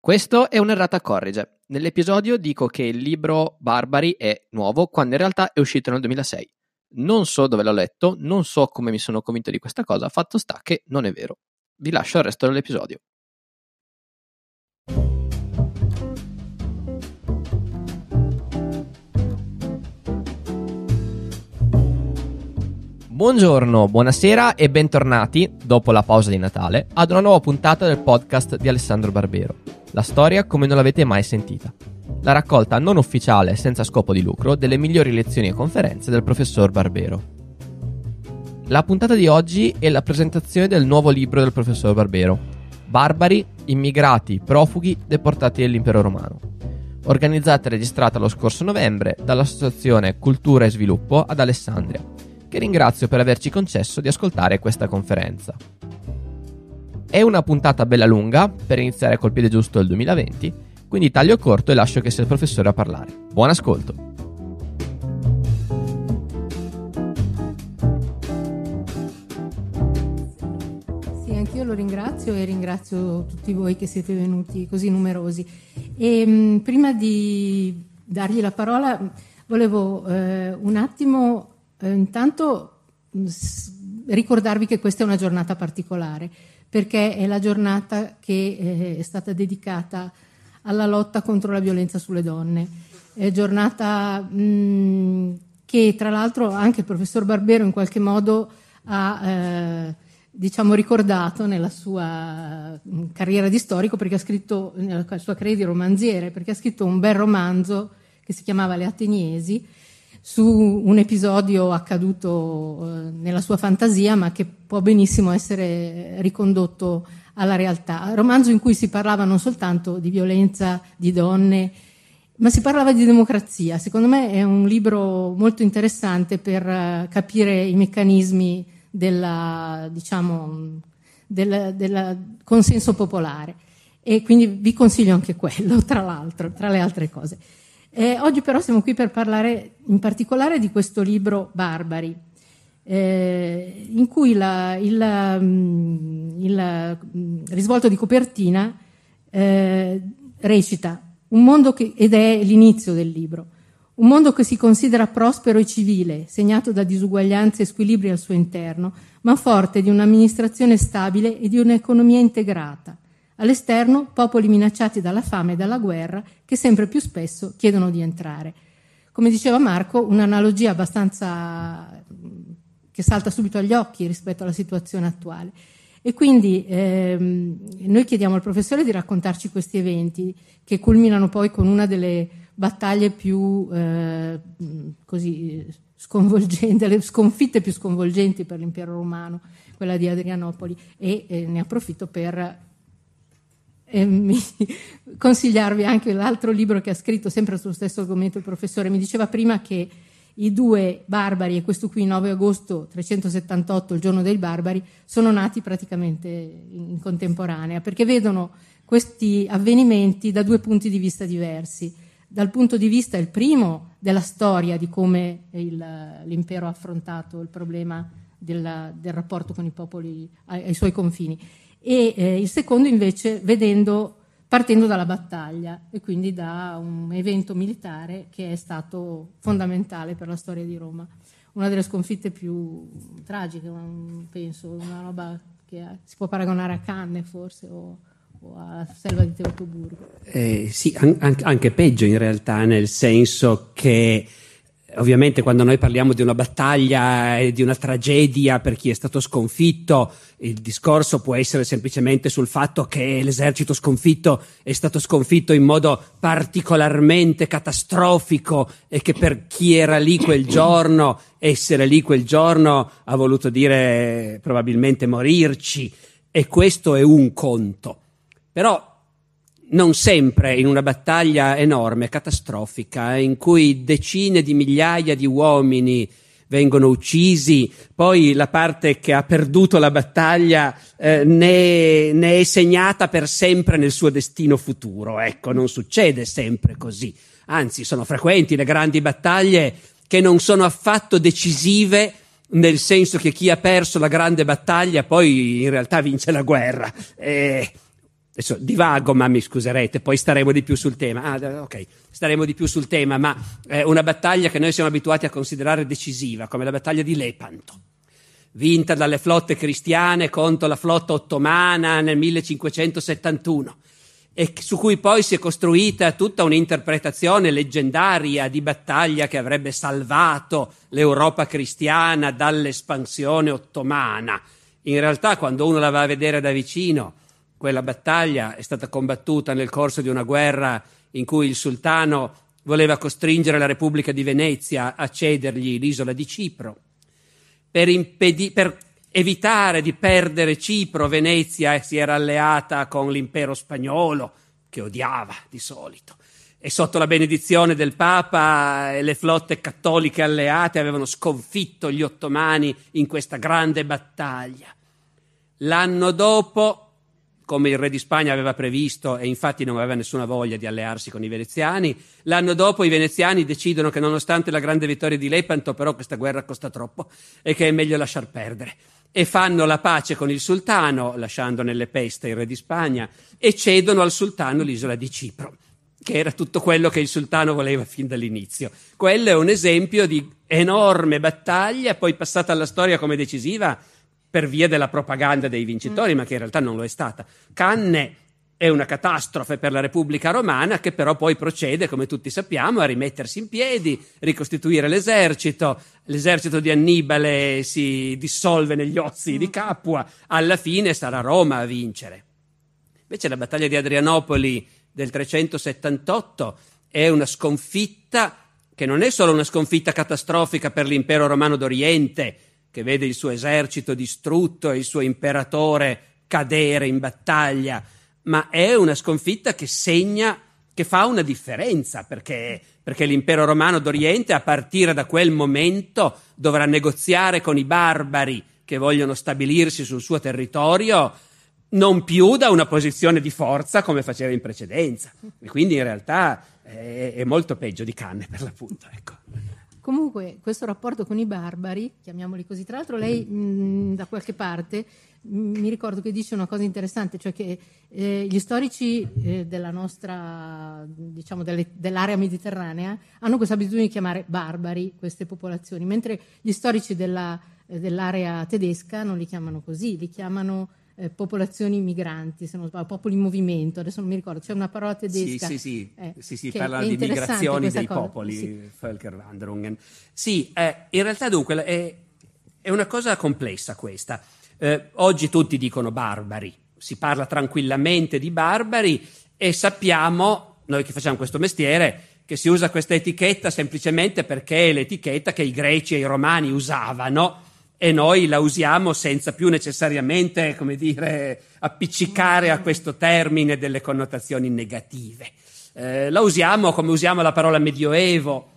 Questo è un'errata corrige. Nell'episodio dico che il libro Barbari è nuovo quando in realtà è uscito nel 2006. Non so dove l'ho letto, non so come mi sono convinto di questa cosa, fatto sta che non è vero. Vi lascio il resto dell'episodio. Buongiorno, buonasera e bentornati, dopo la pausa di Natale, ad una nuova puntata del podcast di Alessandro Barbero. La storia come non l'avete mai sentita. La raccolta non ufficiale, senza scopo di lucro, delle migliori lezioni e conferenze del professor Barbero. La puntata di oggi è la presentazione del nuovo libro del professor Barbero, Barbari, immigrati, profughi, deportati dall'impero romano. Organizzata e registrata lo scorso novembre dall'Associazione Cultura e Sviluppo ad Alessandria che ringrazio per averci concesso di ascoltare questa conferenza. È una puntata bella lunga, per iniziare col piede giusto del 2020, quindi taglio corto e lascio che sia il professore a parlare. Buon ascolto! Sì, anch'io lo ringrazio e ringrazio tutti voi che siete venuti così numerosi. E, mh, mm, prima di dargli la parola volevo eh, un attimo eh, intanto ricordarvi che questa è una giornata particolare, perché è la giornata che eh, è stata dedicata alla lotta contro la violenza sulle donne. È giornata mh, che tra l'altro anche il professor Barbero in qualche modo ha eh, diciamo, ricordato nella sua carriera di storico, perché ha scritto, nella sua carriera di romanziere, perché ha scritto un bel romanzo che si chiamava Le Ateniesi, su un episodio accaduto eh, nella sua fantasia, ma che può benissimo essere ricondotto alla realtà. Romanzo in cui si parlava non soltanto di violenza di donne, ma si parlava di democrazia. Secondo me è un libro molto interessante per eh, capire i meccanismi della, diciamo, del, del consenso popolare. E quindi vi consiglio anche quello, tra l'altro, tra le altre cose. Eh, oggi però siamo qui per parlare in particolare di questo libro Barbari, eh, in cui la, il, mm, il, mm, risvolto di copertina eh, recita che, ed è l'inizio del libro, un mondo che si considera prospero e civile, segnato da disuguaglianze e squilibri al suo interno, ma forte di un'amministrazione stabile e di un'economia integrata All'esterno, popoli minacciati dalla fame e dalla guerra che sempre più spesso chiedono di entrare. Come diceva Marco, un'analogia abbastanza che salta subito agli occhi rispetto alla situazione attuale. E quindi ehm, noi chiediamo al professore di raccontarci questi eventi che culminano poi con una delle battaglie più eh, così sconvolgenti, le sconfitte più sconvolgenti per l'impero romano, quella di Adrianopoli, e eh, ne approfitto per e consigliarvi anche l'altro libro che ha scritto sempre sullo stesso argomento il professore. Mi diceva prima che i due barbari, e questo qui 9 agosto 378, il giorno dei barbari, sono nati praticamente in contemporanea, perché vedono questi avvenimenti da due punti di vista diversi. Dal punto di vista, il primo, della storia di come il, l'impero ha affrontato il problema della, del rapporto con i popoli ai, ai suoi confini e eh, il secondo invece vedendo, partendo dalla battaglia e quindi da un evento militare che è stato fondamentale per la storia di Roma. Una delle sconfitte più tragiche, penso, una roba che si può paragonare a Cannes forse o, o alla selva di Teutoburgo. Eh, sì, an- anche peggio in realtà, nel senso che Ovviamente quando noi parliamo di una battaglia e di una tragedia per chi è stato sconfitto, il discorso può essere semplicemente sul fatto che l'esercito sconfitto è stato sconfitto in modo particolarmente catastrofico e che per chi era lì quel giorno, essere lì quel giorno ha voluto dire probabilmente morirci e questo è un conto. Però non sempre in una battaglia enorme, catastrofica, in cui decine di migliaia di uomini vengono uccisi, poi la parte che ha perduto la battaglia eh, ne, ne, è segnata per sempre nel suo destino futuro. Ecco, non succede sempre così. Anzi, sono frequenti le grandi battaglie che non sono affatto decisive, nel senso che chi ha perso la grande battaglia poi in realtà vince la guerra. Eh, adesso divago, ma mi scuserete, poi staremo di più sul tema. Ah, ok, staremo di più sul tema, ma è una battaglia che noi siamo abituati a considerare decisiva, come la battaglia di Lepanto, vinta dalle flotte cristiane contro la flotta ottomana nel 1571 e su cui poi si è costruita tutta un'interpretazione leggendaria di battaglia che avrebbe salvato l'Europa cristiana dall'espansione ottomana. In realtà, quando uno la va a vedere da vicino, quella battaglia è stata combattuta nel corso di una guerra in cui il sultano voleva costringere la Repubblica di Venezia a cedergli l'isola di Cipro. Per, impedi- per evitare di perdere Cipro, Venezia si era alleata con l'impero spagnolo, che odiava di solito. E sotto la benedizione del Papa le flotte cattoliche alleate avevano sconfitto gli ottomani in questa grande battaglia. L'anno dopo come il re di Spagna aveva previsto e infatti non aveva nessuna voglia di allearsi con i veneziani. L'anno dopo i veneziani decidono che nonostante la grande vittoria di Lepanto, però questa guerra costa troppo e che è meglio lasciar perdere. E fanno la pace con il sultano, lasciando nelle peste il re di Spagna, e cedono al sultano l'isola di Cipro, che era tutto quello che il sultano voleva fin dall'inizio. Quello è un esempio di enorme battaglia, poi passata alla storia come decisiva, per via della propaganda dei vincitori, mm. ma che in realtà non lo è stata. Canne è una catastrofe per la Repubblica Romana che però poi procede, come tutti sappiamo, a rimettersi in piedi, ricostituire l'esercito. L'esercito di Annibale si dissolve negli ozi di mm. Capua, alla fine sarà Roma a vincere. Invece la battaglia di Adrianopoli del 378 è una sconfitta che non è solo una sconfitta catastrofica per l'impero romano d'Oriente, che vede il suo esercito distrutto e il suo imperatore cadere in battaglia, ma è una sconfitta che segna, che fa una differenza, perché, perché l'impero romano d'Oriente a partire da quel momento dovrà negoziare con i barbari che vogliono stabilirsi sul suo territorio non più da una posizione di forza come faceva in precedenza. E quindi in realtà è, è molto peggio di Canne per l'appunto. Ecco. Comunque, questo rapporto con i barbari, chiamiamoli così, tra l'altro lei mh, da qualche parte mh, mi ricordo che dice una cosa interessante, cioè che eh, gli storici eh, della nostra, diciamo, delle, dell'area mediterranea hanno questa abitudine di chiamare barbari queste popolazioni, mentre gli storici della, eh, dell'area tedesca non li chiamano così, li chiamano eh, popolazioni migranti, se non sbaglio, popoli in movimento, adesso non mi ricordo, c'è una parola tedesca. Sì, sì, sì, eh, sì, sì parla di migrazioni dei cosa. popoli, sì. Völkerwanderungen. Sì, eh, in realtà dunque è, è, una cosa complessa questa. Eh, oggi tutti dicono barbari, si parla tranquillamente di barbari e sappiamo, noi che facciamo questo mestiere, che si usa questa etichetta semplicemente perché è l'etichetta che i greci e i romani usavano e noi la usiamo senza più necessariamente, come dire, appiccicare a questo termine delle connotazioni negative. Eh, la usiamo come usiamo la parola medioevo.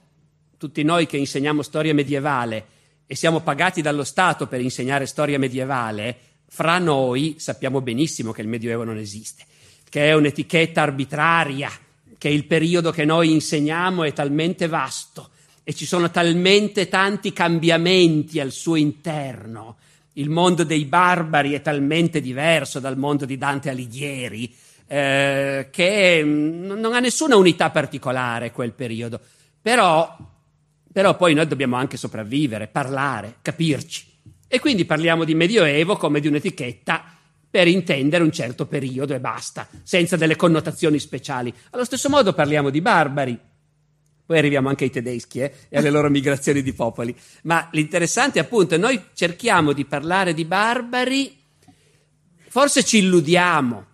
Tutti noi che insegniamo storia medievale e siamo pagati dallo Stato per insegnare storia medievale, fra noi sappiamo benissimo che il medioevo non esiste, che è un'etichetta arbitraria, che il periodo che noi insegniamo è talmente vasto e ci sono talmente tanti cambiamenti al suo interno. Il mondo dei barbari è talmente diverso dal mondo di Dante Alighieri eh, che non ha nessuna unità particolare quel periodo. Però, però poi noi dobbiamo anche sopravvivere, parlare, capirci. E quindi parliamo di Medioevo come di un'etichetta per intendere un certo periodo e basta, senza delle connotazioni speciali. Allo stesso modo parliamo di barbari poi arriviamo anche ai tedeschi eh, e alle loro migrazioni di popoli. Ma l'interessante appunto è noi cerchiamo di parlare di barbari, forse ci illudiamo.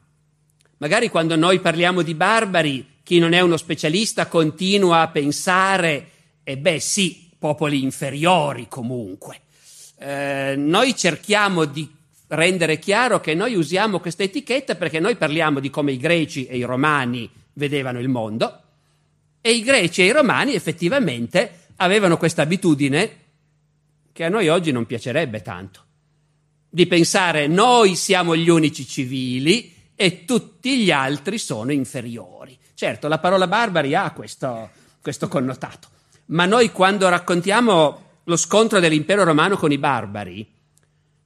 Magari quando noi parliamo di barbari, chi non è uno specialista continua a pensare, e eh beh sì, popoli inferiori comunque. Eh, noi cerchiamo di rendere chiaro che noi usiamo questa etichetta perché noi parliamo di come i greci e i romani vedevano il mondo, e i greci e i romani effettivamente avevano questa abitudine che a noi oggi non piacerebbe tanto, di pensare noi siamo gli unici civili e tutti gli altri sono inferiori. Certo, la parola barbari ha questo, questo connotato, ma noi quando raccontiamo lo scontro dell'impero romano con i barbari,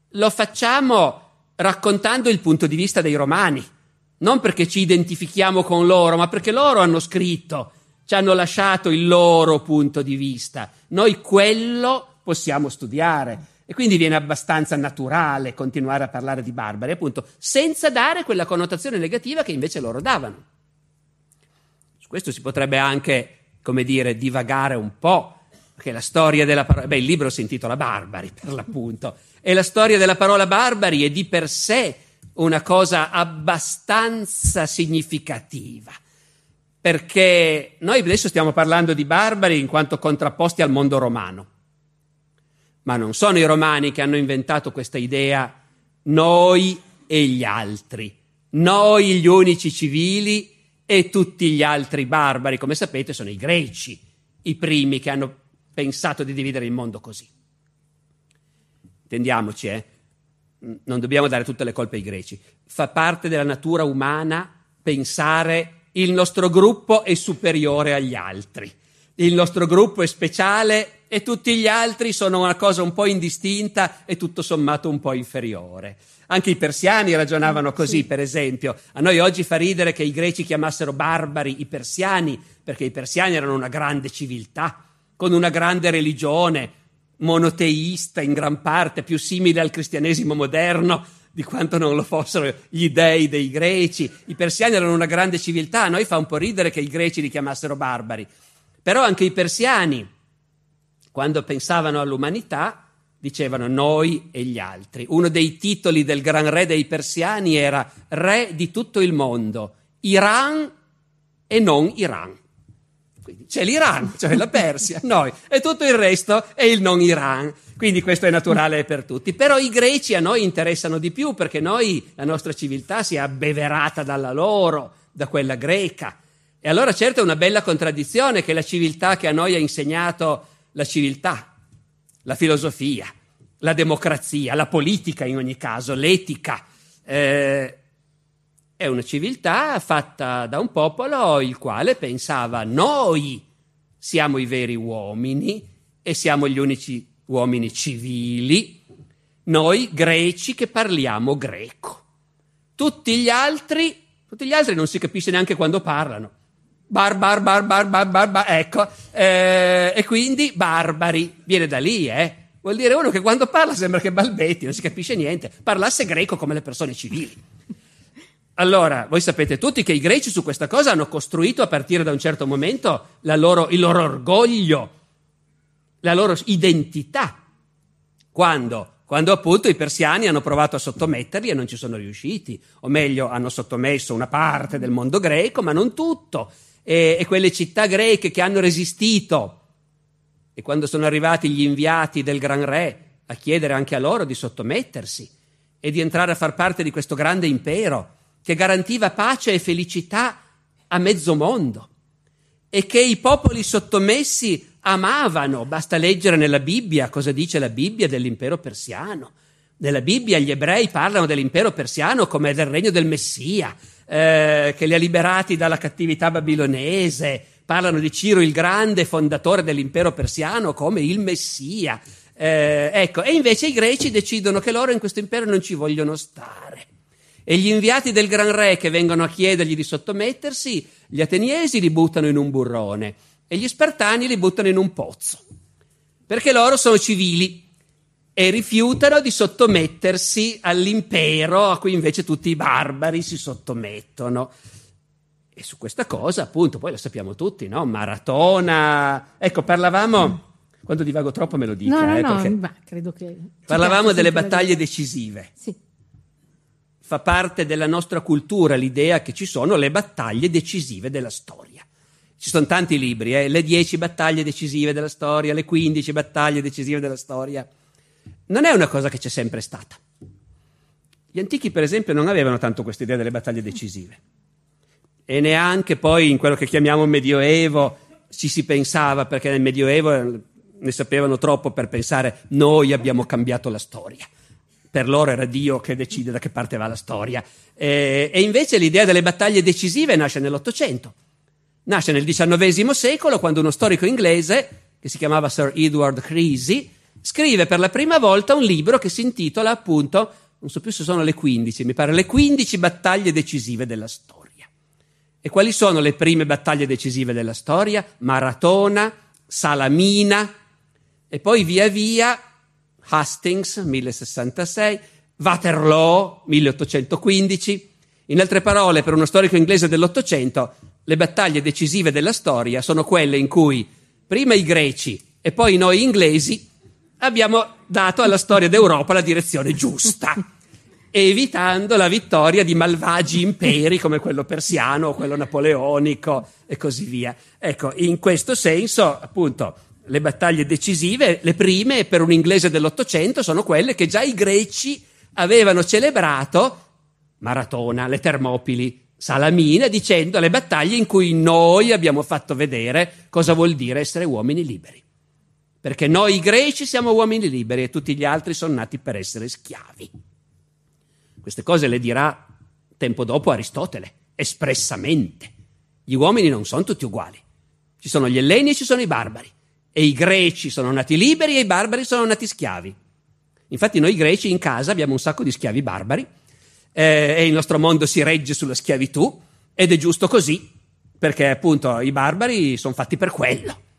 lo facciamo raccontando il punto di vista dei romani non perché ci identifichiamo con loro, ma perché loro hanno scritto, ci hanno lasciato il loro punto di vista. Noi quello possiamo studiare. E quindi viene abbastanza naturale continuare a parlare di barbari, appunto, senza dare quella connotazione negativa che invece loro davano. Su questo si potrebbe anche, come dire, divagare un po', perché la storia della parola, beh, il libro si intitola Barbari, per l'appunto, e la storia della parola barbari è di per sé una cosa abbastanza significativa, perché noi adesso stiamo parlando di barbari in quanto contrapposti al mondo romano ma non sono i romani che hanno inventato questa idea noi e gli altri, noi gli unici civili e tutti gli altri barbari, come sapete sono i greci, i primi che hanno pensato di dividere il mondo così. Intendiamoci, eh? non dobbiamo dare tutte le colpe ai greci, fa parte della natura umana pensare il nostro gruppo è superiore agli altri, il nostro gruppo è speciale e tutti gli altri sono una cosa un po' indistinta e tutto sommato un po' inferiore. Anche i persiani ragionavano così, sì. per esempio. A noi oggi fa ridere che i greci chiamassero barbari i persiani, perché i persiani erano una grande civiltà, con una grande religione, monoteista in gran parte, più simile al cristianesimo moderno di quanto non lo fossero gli dei dei greci. I persiani erano una grande civiltà, a noi fa un po' ridere che i greci li chiamassero barbari. Però anche i persiani, quando pensavano all'umanità, dicevano noi e gli altri. Uno dei titoli del gran re dei persiani era re di tutto il mondo, Iran e non Iran. Quindi c'è l'Iran, cioè la Persia, noi, e tutto il resto è il non Iran. Quindi questo è naturale per tutti. Però i greci a noi interessano di più perché noi, la nostra civiltà si è abbeverata dalla loro, da quella greca. E allora certo è una bella contraddizione che la civiltà che a noi ha insegnato la civiltà, la filosofia, la democrazia, la politica in ogni caso, l'etica. Eh, è una civiltà fatta da un popolo il quale pensava noi siamo i veri uomini e siamo gli unici uomini civili, noi greci che parliamo greco. Tutti gli altri, tutti gli altri non si capisce neanche quando parlano bar, bar, bar, bar, bar, bar, bar ecco, eh, e quindi barbari, viene da lì, eh. Vuol dire uno che quando parla sembra che balbetti, non si capisce niente, parlasse greco come le persone civili. Allora, voi sapete tutti che i greci su questa cosa hanno costruito a partire da un certo momento loro, il loro orgoglio, la loro identità. Quando? Quando appunto i persiani hanno provato a sottometterli e non ci sono riusciti, o meglio, hanno sottomesso una parte del mondo greco, ma non tutto e, e quelle città greche che hanno resistito. E quando sono arrivati gli inviati del Gran Re a chiedere anche a loro di sottomettersi e di entrare a far parte di questo grande impero che garantiva pace e felicità a mezzo mondo e che i popoli sottomessi amavano. Basta leggere nella Bibbia cosa dice la Bibbia dell'impero persiano. Nella Bibbia gli ebrei parlano dell'impero persiano come del regno del Messia, eh, che li ha liberati dalla cattività babilonese, parlano di Ciro il Grande, fondatore dell'impero persiano, come il Messia. Eh, ecco, e invece i greci decidono che loro in questo impero non ci vogliono stare. E gli inviati del gran re che vengono a chiedergli di sottomettersi, gli ateniesi li buttano in un burrone e gli spartani li buttano in un pozzo. Perché loro sono civili, e rifiutano di sottomettersi all'impero a cui invece tutti i barbari si sottomettono. E su questa cosa, appunto, poi lo sappiamo tutti, no? Maratona. Ecco, parlavamo. Quando divago troppo me lo dica. No, no, eh, no, ma credo che. Parlavamo delle battaglie decisive. Sì. Fa parte della nostra cultura l'idea che ci sono le battaglie decisive della storia. Ci sono tanti libri, eh? le dieci battaglie decisive della storia, le quindici battaglie decisive della storia non è una cosa che c'è sempre stata. Gli antichi, per esempio, non avevano tanto questa idea delle battaglie decisive. E neanche poi in quello che chiamiamo Medioevo ci si pensava, perché nel Medioevo ne sapevano troppo per pensare noi abbiamo cambiato la storia. Per loro era Dio che decide da che parte va la storia. E, e invece l'idea delle battaglie decisive nasce nell'Ottocento. Nasce nel XIX secolo quando uno storico inglese, che si chiamava Sir Edward Creasy, scrive per la prima volta un libro che si intitola appunto non so più se sono le 15, mi pare, le 15 battaglie decisive della storia. E quali sono le prime battaglie decisive della storia? Maratona, Salamina, e poi via via Hastings, 1066, Waterloo, 1815. In altre parole, per uno storico inglese dell'Ottocento, le battaglie decisive della storia sono quelle in cui prima i greci e poi noi inglesi abbiamo dato alla storia d'Europa la direzione giusta, evitando la vittoria di malvagi imperi come quello persiano quello napoleonico e così via. Ecco, in questo senso, appunto, le battaglie decisive, le prime per un inglese dell'Ottocento, sono quelle che già i greci avevano celebrato, Maratona, le Termopili, Salamina, dicendo le battaglie in cui noi abbiamo fatto vedere cosa vuol dire essere uomini liberi. Perché noi greci siamo uomini liberi e tutti gli altri sono nati per essere schiavi. Queste cose le dirà tempo dopo Aristotele, espressamente. Gli uomini non sono tutti uguali. Ci sono gli elleni e ci sono i barbari. E i greci sono nati liberi e i barbari sono nati schiavi. Infatti noi greci in casa abbiamo un sacco di schiavi barbari eh, e il nostro mondo si regge sulla schiavitù ed è giusto così, perché appunto i barbari sono fatti per quello.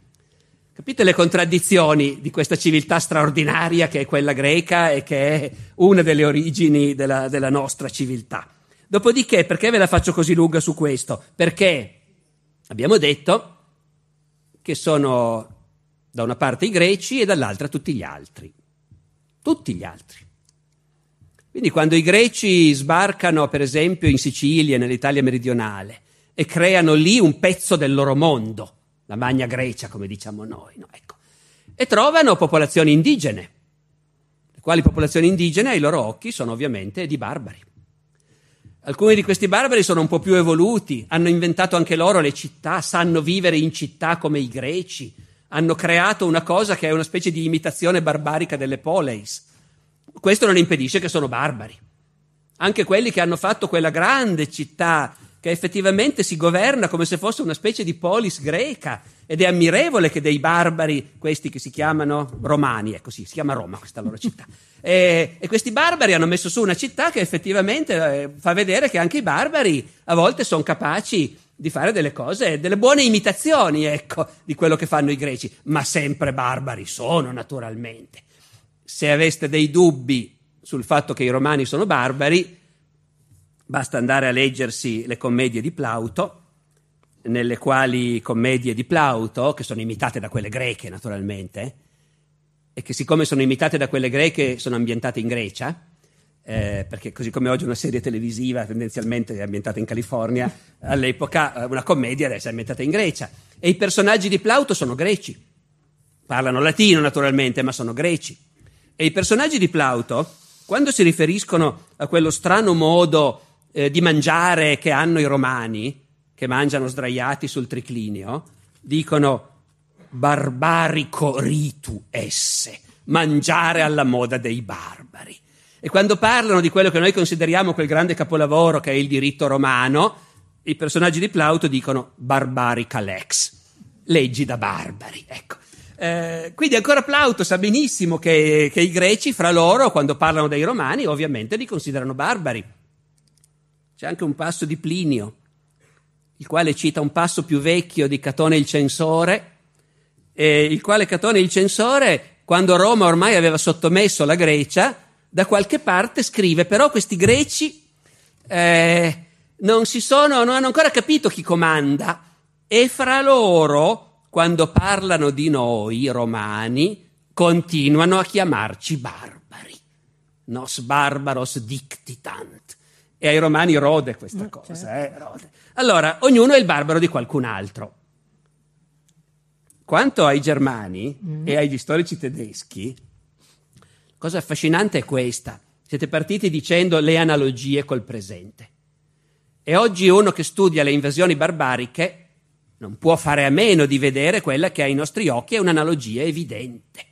Capite le contraddizioni di questa civiltà straordinaria che è quella greca e che è una delle origini della, della nostra civiltà. Dopodiché, perché ve la faccio così lunga su questo? Perché abbiamo detto che sono da una parte i greci e dall'altra tutti gli altri. Tutti gli altri. Quindi quando i greci sbarcano, per esempio, in Sicilia, nell'Italia meridionale, e creano lì un pezzo del loro mondo, la Magna Grecia, come diciamo noi, no? ecco. e trovano popolazioni indigene, le quali popolazioni indigene ai loro occhi sono ovviamente di barbari. Alcuni di questi barbari sono un po' più evoluti, hanno inventato anche loro le città, sanno vivere in città come i greci, hanno creato una cosa che è una specie di imitazione barbarica delle poleis. Questo non impedisce che sono barbari. Anche quelli che hanno fatto quella grande città che effettivamente si governa come se fosse una specie di polis greca ed è ammirevole che dei barbari, questi che si chiamano romani, ecco sì, si chiama Roma questa loro città, e, e questi barbari hanno messo su una città che effettivamente eh, fa vedere che anche i barbari a volte sono capaci di fare delle cose, delle buone imitazioni, ecco, di quello che fanno i greci, ma sempre barbari sono naturalmente. Se aveste dei dubbi sul fatto che i romani sono barbari, Basta andare a leggersi le commedie di Plauto, nelle quali commedie di Plauto, che sono imitate da quelle greche naturalmente, e che siccome sono imitate da quelle greche sono ambientate in Grecia, eh, perché così come oggi una serie televisiva tendenzialmente è ambientata in California, all'epoca eh, una commedia deve essere ambientata in Grecia. E i personaggi di Plauto sono greci. Parlano latino naturalmente, ma sono greci. E i personaggi di Plauto, quando si riferiscono a quello strano modo eh, di mangiare che hanno i romani, che mangiano sdraiati sul triclinio, dicono barbarico ritu esse, mangiare alla moda dei barbari. E quando parlano di quello che noi consideriamo quel grande capolavoro che è il diritto romano, i personaggi di Plauto dicono barbarica lex, leggi da barbari. Ecco. Eh, quindi ancora Plauto sa benissimo che, che i greci fra loro, quando parlano dei romani, ovviamente li considerano barbari. C'è anche un passo di Plinio, il quale cita un passo più vecchio di Catone il censore, il quale Catone il censore, quando Roma ormai aveva sottomesso la Grecia, da qualche parte scrive, però questi greci eh, non, si sono, non hanno ancora capito chi comanda e fra loro, quando parlano di noi romani, continuano a chiamarci barbari. Nos barbaros dictitant e ai romani rode questa mm, cosa. Certo. Eh, rode. Allora, ognuno è il barbaro di qualcun altro. Quanto ai germani mm. e agli storici tedeschi, cosa affascinante è questa. Siete partiti dicendo le analogie col presente. E oggi uno che studia le invasioni barbariche non può fare a meno di vedere quella che ai nostri occhi è un'analogia evidente.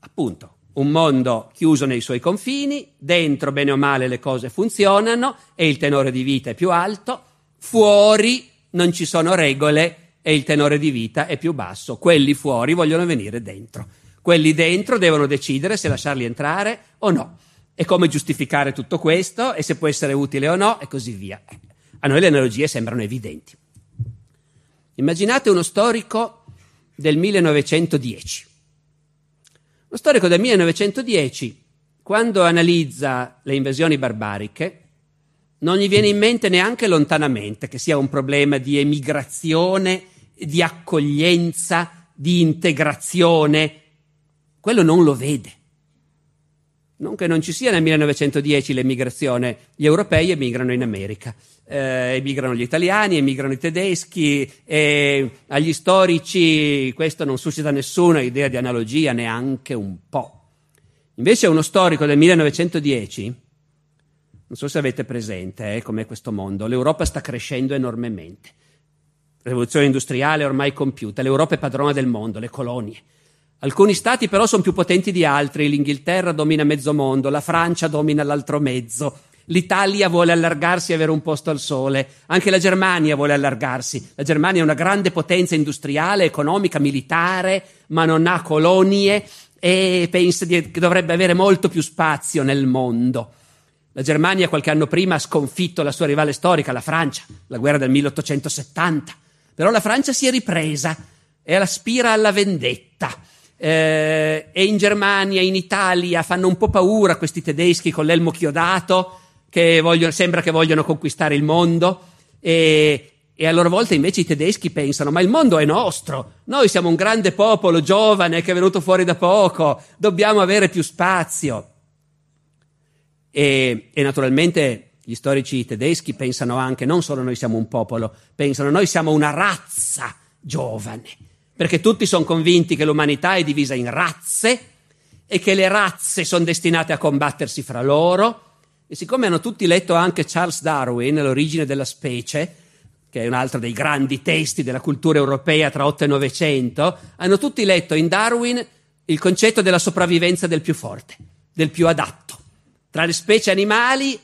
Appunto, un mondo chiuso nei suoi confini, dentro bene o male le cose funzionano e il tenore di vita è più alto, fuori non ci sono regole e il tenore di vita è più basso. Quelli fuori vogliono venire dentro. Quelli dentro devono decidere se lasciarli entrare o no. e come giustificare tutto questo e se può essere utile o no e così via. A noi le analogie sembrano evidenti. Immaginate uno storico del 1910. Lo storico del 1910, quando analizza le invasioni barbariche, non gli viene in mente neanche lontanamente che sia un problema di emigrazione, di accoglienza, di integrazione. Quello non lo vede. Non che non ci sia nel 1910 l'emigrazione, gli europei emigrano in America, eh, emigrano gli italiani, emigrano i tedeschi, e agli storici questo non suscita nessuna idea di analogia, neanche un po'. Invece uno storico del 1910, non so se avete presente eh, com'è questo mondo, l'Europa sta crescendo enormemente. La rivoluzione industriale è ormai compiuta, l'Europa è padrona del mondo, le colonie. Alcuni stati però sono più potenti di altri, l'Inghilterra domina mezzo mondo, la Francia domina l'altro mezzo, l'Italia vuole allargarsi e avere un posto al sole, anche la Germania vuole allargarsi. La Germania è una grande potenza industriale, economica, militare, ma non ha colonie e pensa che dovrebbe avere molto più spazio nel mondo. La Germania qualche anno prima ha sconfitto la sua rivale storica, la Francia, la guerra del 1870. Però la Francia si è ripresa e aspira alla vendetta eh, e in Germania, in Italia fanno un po' paura questi tedeschi con l'elmo chiodato che vogliono, sembra che vogliono conquistare il mondo. E, e a loro volta invece i tedeschi pensano ma il mondo è nostro, noi siamo un grande popolo giovane che è venuto fuori da poco, dobbiamo avere più spazio. E, e naturalmente gli storici tedeschi pensano anche non solo noi siamo un popolo, pensano noi siamo una razza giovane perché tutti sono convinti che l'umanità è divisa in razze e che le razze sono destinate a combattersi fra loro. E siccome hanno tutti letto anche Charles Darwin, L'origine della specie, che è un altro dei grandi testi della cultura europea tra 8 e 900, hanno tutti letto in Darwin il concetto della sopravvivenza del più forte, del più adatto. Tra le specie animali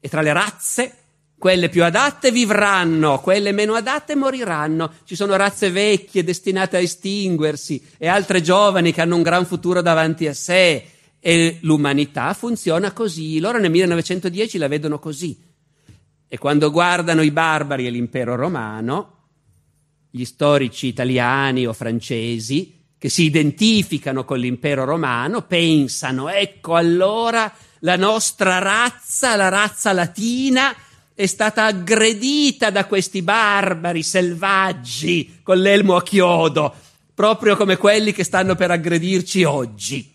e tra le razze quelle più adatte vivranno, quelle meno adatte moriranno. Ci sono razze vecchie destinate a estinguersi e altre giovani che hanno un gran futuro davanti a sé. E l'umanità funziona così. Loro nel 1910 la vedono così. E quando guardano i barbari e l'impero romano, gli storici italiani o francesi che si identificano con l'impero romano pensano, ecco allora la nostra razza, la razza latina, è stata aggredita da questi barbari selvaggi con l'elmo a chiodo, proprio come quelli che stanno per aggredirci oggi.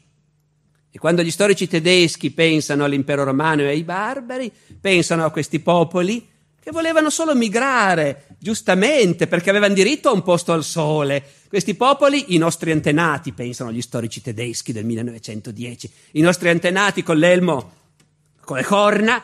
E quando gli storici tedeschi pensano all'impero romano e ai barbari, pensano a questi popoli che volevano solo migrare, giustamente, perché avevano diritto a un posto al sole. Questi popoli, i nostri antenati, pensano gli storici tedeschi del 1910, i nostri antenati con l'elmo, con le corna,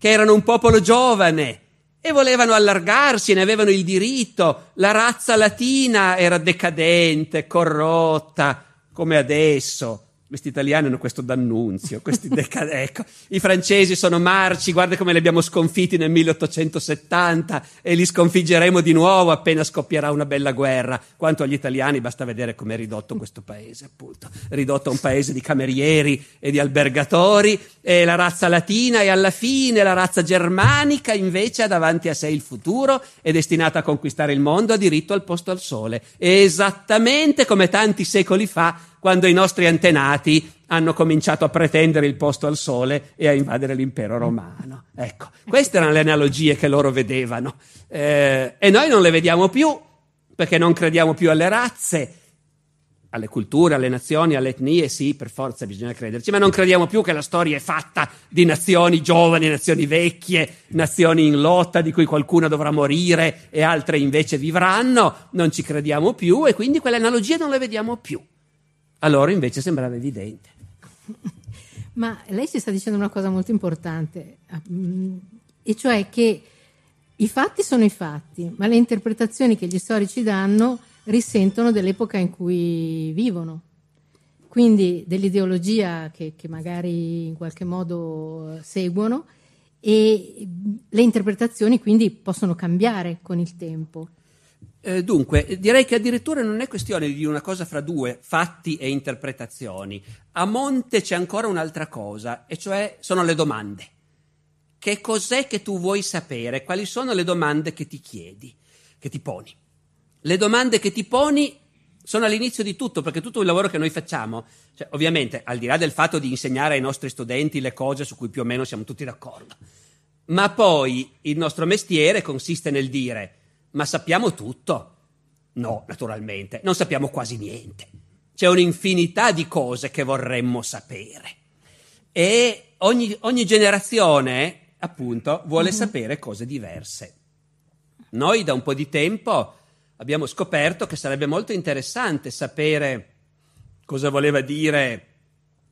che erano un popolo giovane e volevano allargarsi, ne avevano il diritto. La razza latina era decadente, corrotta, come adesso. Questi italiani hanno questo d'annunzio, questi decad- ecco. I francesi sono marci, guarda come li abbiamo sconfitti nel 1870 e li sconfiggeremo di nuovo appena scoppierà una bella guerra. Quanto agli italiani basta vedere come è ridotto questo paese, appunto. Ridotto a un paese di camerieri e di albergatori e la razza latina e alla fine la razza germanica invece ha davanti a sé il futuro, è destinata a conquistare il mondo, ha diritto al posto al sole. Esattamente come tanti secoli fa quando i nostri antenati hanno cominciato a pretendere il posto al sole e a invadere l'impero romano. Ecco, queste erano le analogie che loro vedevano. Eh, e noi non le vediamo più perché non crediamo più alle razze, alle culture, alle nazioni, alle etnie, sì, per forza bisogna crederci, ma non crediamo più che la storia è fatta di nazioni giovani, nazioni vecchie, nazioni in lotta di cui qualcuna dovrà morire e altre invece vivranno, non ci crediamo più e quindi quelle analogie non le vediamo più. A loro invece sembrava evidente. Ma lei ci sta dicendo una cosa molto importante, mm, e cioè che i fatti sono i fatti, ma le interpretazioni che gli storici danno risentono dell'epoca in cui vivono. Quindi dell'ideologia che, che magari in qualche modo seguono e le interpretazioni quindi possono cambiare con il tempo. Eh, dunque, direi che addirittura non è questione di una cosa fra due, fatti e interpretazioni. A monte c'è ancora un'altra cosa, e cioè sono le domande. Che cos'è che tu vuoi sapere? Quali sono le domande che ti chiedi, che ti poni? Le domande che ti poni sono all'inizio di tutto, perché tutto il lavoro che noi facciamo, cioè, ovviamente, al di là del fatto di insegnare ai nostri studenti le cose su cui più o meno siamo tutti d'accordo, ma poi il nostro mestiere consiste nel dire ma sappiamo tutto? No, naturalmente, non sappiamo quasi niente. C'è un'infinità di cose che vorremmo sapere. E ogni, ogni generazione, appunto, vuole mm-hmm. sapere cose diverse. Noi da un po' di tempo abbiamo scoperto che sarebbe molto interessante sapere cosa voleva dire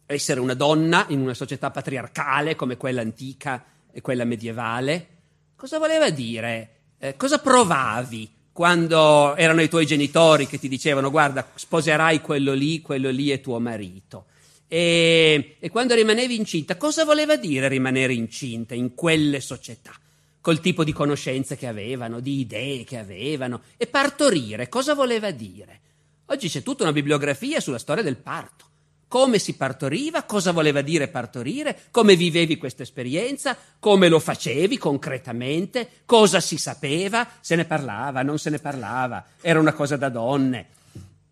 essere una donna in una società patriarcale come quella antica e quella medievale. Cosa voleva dire eh, cosa provavi quando erano i tuoi genitori che ti dicevano guarda sposerai quello lì, quello lì è tuo marito? E, e quando rimanevi incinta, cosa voleva dire rimanere incinta in quelle società? Col tipo di conoscenze che avevano, di idee che avevano. E partorire, cosa voleva dire? Oggi c'è tutta una bibliografia sulla storia del parto come si partoriva, cosa voleva dire partorire, come vivevi questa esperienza, come lo facevi concretamente, cosa si sapeva, se ne parlava, non se ne parlava, era una cosa da donne.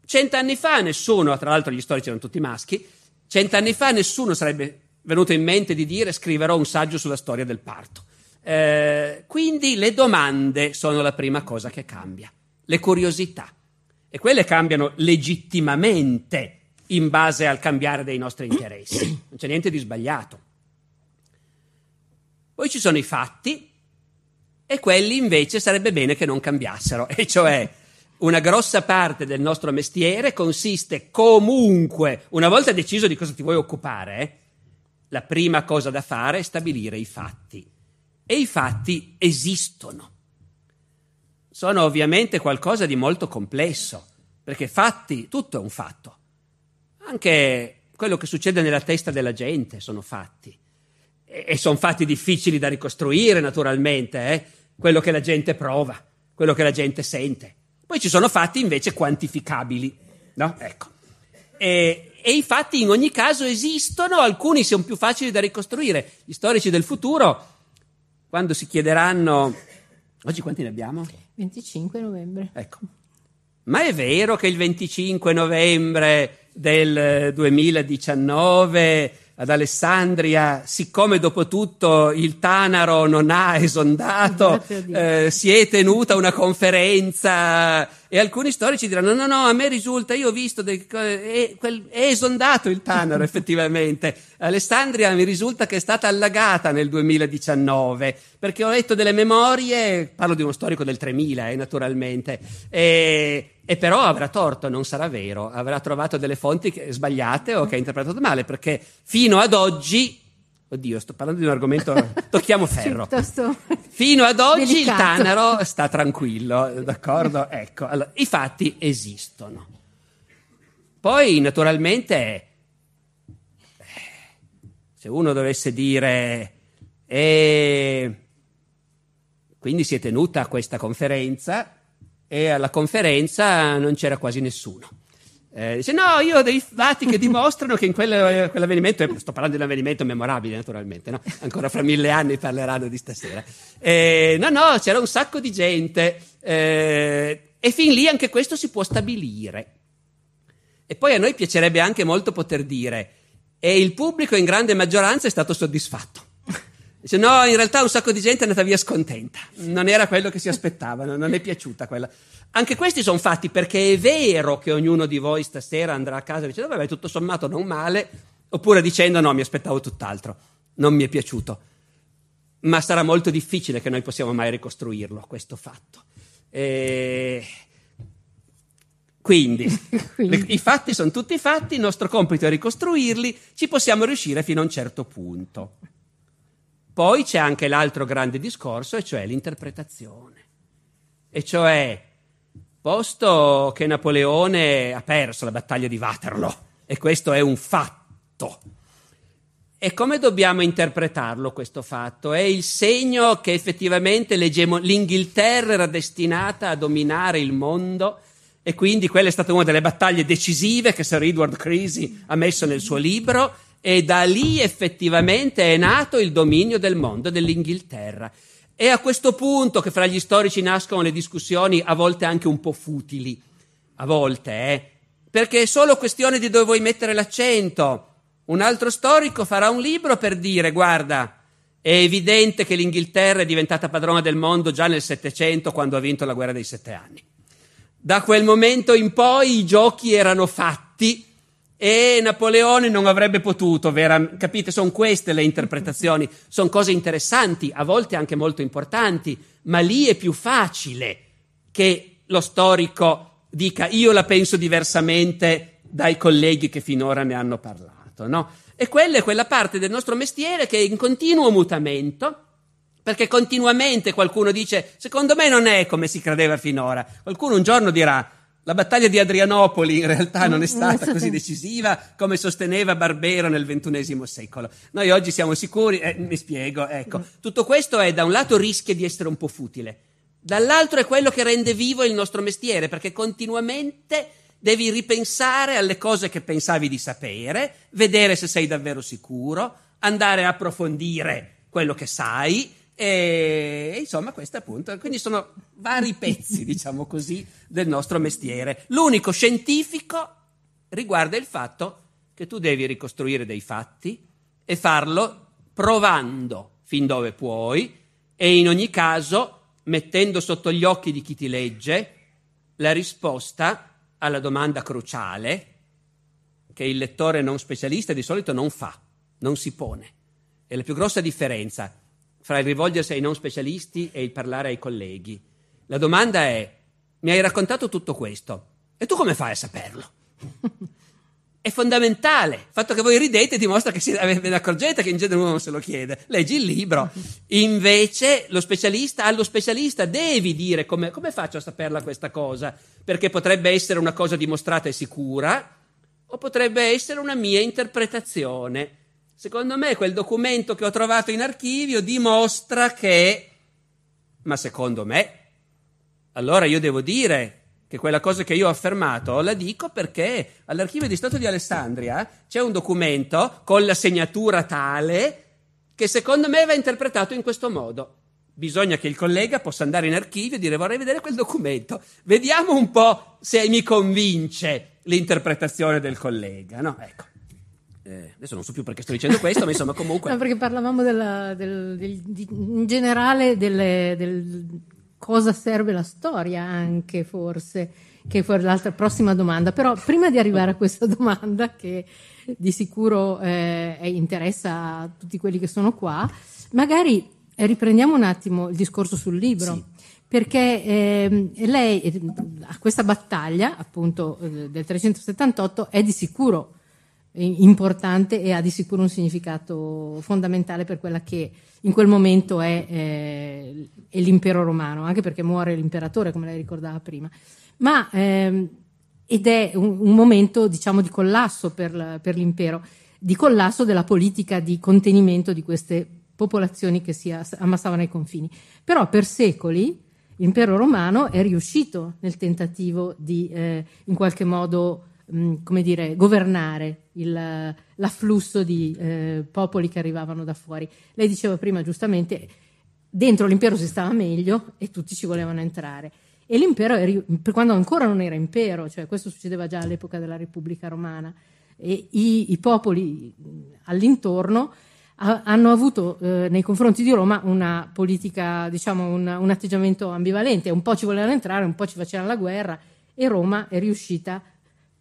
Cent'anni fa nessuno, tra l'altro gli storici erano tutti maschi, cent'anni fa nessuno sarebbe venuto in mente di dire scriverò un saggio sulla storia del parto. Eh, quindi le domande sono la prima cosa che cambia, le curiosità. E quelle cambiano legittimamente in base al cambiare dei nostri interessi. Non c'è niente di sbagliato. Poi ci sono i fatti e quelli invece sarebbe bene che non cambiassero, e cioè una grossa parte del nostro mestiere consiste comunque, una volta deciso di cosa ti vuoi occupare, eh, la prima cosa da fare è stabilire i fatti. E i fatti esistono. Sono ovviamente qualcosa di molto complesso, perché fatti, tutto è un fatto. Anche quello che succede nella testa della gente sono fatti. E, e sono fatti difficili da ricostruire, naturalmente, eh? quello che la gente prova, quello che la gente sente. Poi ci sono fatti invece quantificabili, no? Ecco. E, e i fatti in ogni caso esistono, alcuni sono più facili da ricostruire. Gli storici del futuro, quando si chiederanno... Oggi quanti ne abbiamo? 25 novembre. Ecco. Ma è vero che il 25 novembre del 2019 ad Alessandria, siccome dopo tutto il Tanaro non ha esondato, eh, si è tenuta una conferenza e alcuni storici diranno no, no, a me risulta, io ho visto, dei, è, è esondato il Tanaro effettivamente. Alessandria mi risulta che è stata allagata nel 2019, perché ho letto delle memorie, parlo di uno storico del 3000 eh, naturalmente, e, e però avrà torto, non sarà vero, avrà trovato delle fonti che, sbagliate o che ha interpretato male, perché fino ad oggi Oddio, sto parlando di un argomento. Tocchiamo ferro. Fino ad oggi delicato. il Tanaro sta tranquillo, d'accordo? Ecco, allora, i fatti esistono. Poi, naturalmente, se uno dovesse dire, eh, quindi si è tenuta questa conferenza e alla conferenza non c'era quasi nessuno. Eh, dice no, io ho dei fatti che dimostrano che in quel, quell'avvenimento, sto parlando di un avvenimento memorabile naturalmente, no? ancora fra mille anni parleranno di stasera. Eh, no, no, c'era un sacco di gente eh, e fin lì anche questo si può stabilire. E poi a noi piacerebbe anche molto poter dire, e il pubblico in grande maggioranza è stato soddisfatto. Dice no, in realtà un sacco di gente è andata via scontenta, non era quello che si aspettavano, non è piaciuta quella. Anche questi sono fatti perché è vero che ognuno di voi stasera andrà a casa dicendo vabbè tutto sommato non male, oppure dicendo no mi aspettavo tutt'altro, non mi è piaciuto. Ma sarà molto difficile che noi possiamo mai ricostruirlo questo fatto. E... Quindi, Quindi. I fatti sono tutti fatti, il nostro compito è ricostruirli, ci possiamo riuscire fino a un certo punto. Poi c'è anche l'altro grande discorso, e cioè l'interpretazione. E cioè, posto che Napoleone ha perso la battaglia di Waterloo, e questo è un fatto, E come dobbiamo interpretarlo questo fatto? È il segno che effettivamente l'Inghilterra era destinata a dominare il mondo e quindi quella è stata una delle battaglie decisive che Sir Edward Creasy ha messo nel suo libro e da lì effettivamente è nato il dominio del mondo dell'Inghilterra. È a questo punto che fra gli storici nascono le discussioni a volte anche un po' futili, a volte, eh? perché è solo questione di dove vuoi mettere l'accento. Un altro storico farà un libro per dire, guarda, è evidente che l'Inghilterra è diventata padrona del mondo già nel Settecento quando ha vinto la guerra dei sette anni. Da quel momento in poi i giochi erano fatti e Napoleone non avrebbe potuto, vera, capite? Sono queste le interpretazioni, sono cose interessanti, a volte anche molto importanti, ma lì è più facile che lo storico dica io la penso diversamente dai colleghi che finora ne hanno parlato no? E quella è quella parte del nostro mestiere che è in continuo mutamento, perché continuamente qualcuno dice, secondo me non è come si credeva finora. Qualcuno un giorno dirà, la battaglia di Adrianopoli in realtà non è stata così decisiva come sosteneva Barbero nel XXI secolo. Noi oggi siamo sicuri, eh, mi spiego, ecco, tutto questo è da un lato rischia di essere un po' futile, dall'altro è quello che rende vivo il nostro mestiere, perché continuamente devi ripensare alle cose che pensavi di sapere, vedere se sei davvero sicuro, andare a approfondire quello che sai e insomma questo appunto, quindi sono vari pezzi, diciamo così, del nostro mestiere. L'unico scientifico riguarda il fatto che tu devi ricostruire dei fatti e farlo provando fin dove puoi e in ogni caso mettendo sotto gli occhi di chi ti legge la risposta alla domanda cruciale che il lettore non specialista di solito non fa, non si pone. È la più grossa differenza fra il rivolgersi ai non specialisti e il parlare ai colleghi. La domanda è, mi hai raccontato tutto questo, e tu come fai a saperlo? è fondamentale. Il fatto che voi ridete dimostra che ve ne accorgete che in genere uno non se lo chiede. Leggi il libro. Invece, lo specialista, allo specialista devi dire come, come faccio a saperla questa cosa? Perché potrebbe essere una cosa dimostrata e sicura, o potrebbe essere una mia interpretazione. Secondo me, quel documento che ho trovato in archivio dimostra che. Ma secondo me. Allora io devo dire che quella cosa che io ho affermato la dico perché all'archivio di Stato di Alessandria c'è un documento con la segnatura tale che secondo me va interpretato in questo modo. Bisogna che il collega possa andare in archivio e dire vorrei vedere quel documento. Vediamo un po' se mi convince l'interpretazione del collega, no? Ecco. Eh, adesso non so più perché sto dicendo questo, ma insomma comunque... no, perché parlavamo della, del, del, di, in generale delle, del cosa serve la storia anche forse, che è l'altra prossima domanda. Però prima di arrivare a questa domanda, che di sicuro eh, interessa a tutti quelli che sono qua, magari riprendiamo un attimo il discorso sul libro. Sì. Perché eh, lei, eh, questa battaglia, appunto, eh, del 378 è di sicuro importante e ha di sicuro un significato fondamentale per quella che in quel momento è, eh, è l'impero romano, anche perché muore l'imperatore, come lei ricordava prima. Ma, ehm, ed è un, un, momento, diciamo, di collasso per, per, l'impero, di collasso della politica di contenimento di queste popolazioni che si ammassavano ai confini. Però per secoli l'impero romano è riuscito nel tentativo di, eh, in qualche modo, Mm, come dire, governare il, l'afflusso di eh, popoli che arrivavano da fuori. Lei diceva prima giustamente, dentro l'impero si stava meglio e tutti ci volevano entrare. E l'impero, per quando ancora non era impero, cioè questo succedeva già all'epoca della Repubblica Romana, e i, i popoli mm, all'intorno a, hanno avuto eh, nei confronti di Roma una politica, diciamo, un, un atteggiamento ambivalente, un po' ci volevano entrare, un po' ci facevano la guerra, e Roma è riuscita a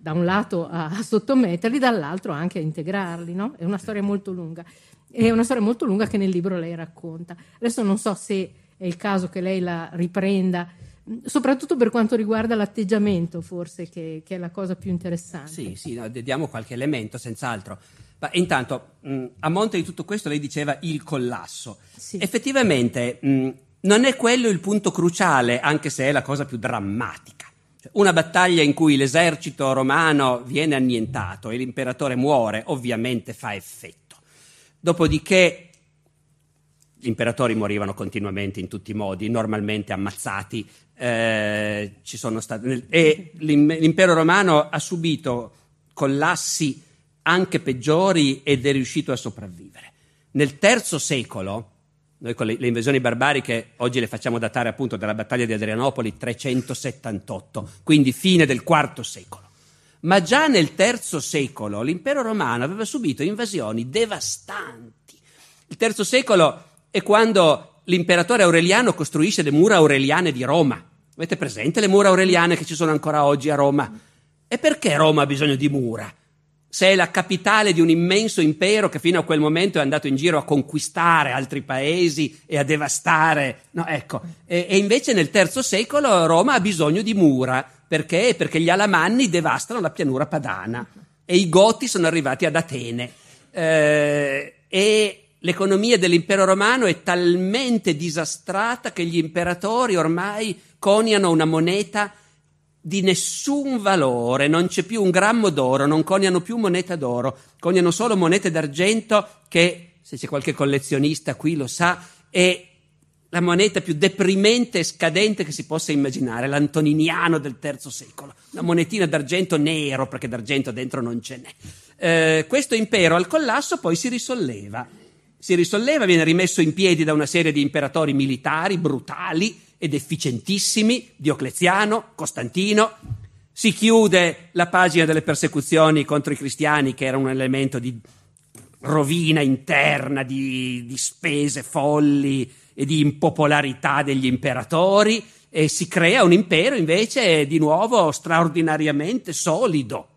da un lato a, a sottometterli, dall'altro anche a integrarli. No? È una storia molto lunga. È una storia molto lunga che nel libro lei racconta. Adesso non so se è il caso che lei la riprenda, soprattutto per quanto riguarda l'atteggiamento, forse, che, che è la cosa più interessante. Sì, sì, no, diamo qualche elemento, senz'altro. Ma intanto, mh, a monte di tutto questo, lei diceva il collasso. Sì. Effettivamente, mh, non è quello il punto cruciale, anche se è la cosa più drammatica. Una battaglia in cui l'esercito romano viene annientato e l'imperatore muore ovviamente fa effetto. dopodiché gli imperatori morivano continuamente in tutti i modi, normalmente ammazzati, eh, stati, e l'impero romano ha subito collassi anche peggiori ed è riuscito a sopravvivere. Nel terzo secolo, noi con le, le, invasioni barbariche oggi le facciamo datare appunto dalla battaglia di Adrianopoli 378, quindi fine del IV secolo. Ma già nel III secolo l'impero romano aveva subito invasioni devastanti. Il III secolo è quando l'imperatore Aureliano costruisce le mura aureliane di Roma. Avete presente le mura aureliane che ci sono ancora oggi a Roma? E perché Roma ha bisogno di mura? Se è la capitale di un immenso impero che fino a quel momento è andato in giro a conquistare altri paesi e a devastare. No, ecco. e, e invece nel III secolo Roma ha bisogno di mura. Perché? Perché gli Alamanni devastano la pianura padana e i Goti sono arrivati ad Atene. Eh, e l'economia dell'impero romano è talmente disastrata che gli imperatori ormai coniano una moneta di nessun valore, non c'è più un grammo d'oro, non coniano più moneta d'oro, coniano solo monete d'argento che, se c'è qualche collezionista qui lo sa, è la moneta più deprimente e scadente che si possa immaginare, l'antoniniano del terzo secolo, una monetina d'argento nero perché d'argento dentro non ce n'è. Eh, questo impero al collasso poi si risolleva, si risolleva, viene rimesso in piedi da una serie di imperatori militari brutali, ed efficientissimi, Diocleziano, Costantino. Si chiude la pagina delle persecuzioni contro i cristiani, che era un elemento di rovina interna, di, di spese folli e di impopolarità degli imperatori, e si crea un impero invece di nuovo straordinariamente solido.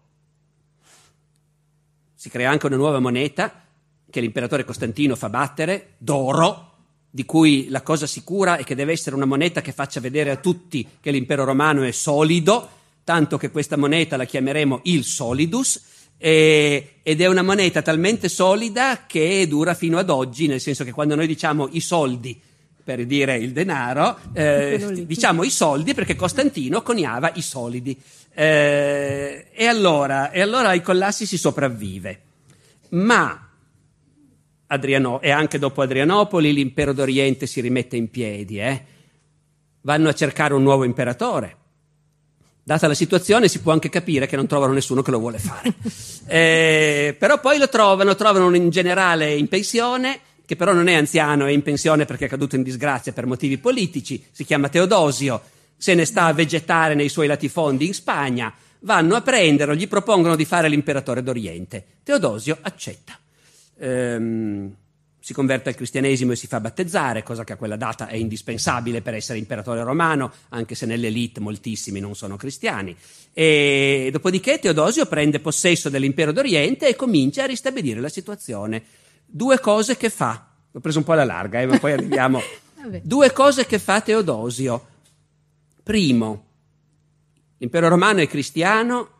Si crea anche una nuova moneta che l'imperatore Costantino fa battere, d'oro, di cui la cosa sicura è che deve essere una moneta che faccia vedere a tutti che l'impero romano è solido, tanto che questa moneta la chiameremo il solidus, e, ed è una moneta talmente solida che dura fino ad oggi, nel senso che quando noi diciamo i soldi, per dire il denaro, eh, diciamo i soldi perché Costantino coniava i solidi. Eh, e, allora, e allora ai collassi si sopravvive. Ma Adriano- e anche dopo Adrianopoli l'impero d'Oriente si rimette in piedi. Eh? Vanno a cercare un nuovo imperatore. Data la situazione si può anche capire che non trovano nessuno che lo vuole fare. eh, però poi lo trovano, trovano un generale in pensione, che però non è anziano, è in pensione perché è caduto in disgrazia per motivi politici, si chiama Teodosio, se ne sta a vegetare nei suoi latifondi in Spagna, vanno a prenderlo, gli propongono di fare l'imperatore d'Oriente. Teodosio accetta ehm, si converte al cristianesimo e si fa battezzare, cosa che a quella data è indispensabile per essere imperatore romano, anche se nell'elite moltissimi non sono cristiani. E dopodiché Teodosio prende possesso dell'impero d'Oriente e comincia a ristabilire la situazione. Due cose che fa. L'ho preso un po' alla larga, eh, ma poi arriviamo. Due cose che fa Teodosio. Primo, l'impero romano è cristiano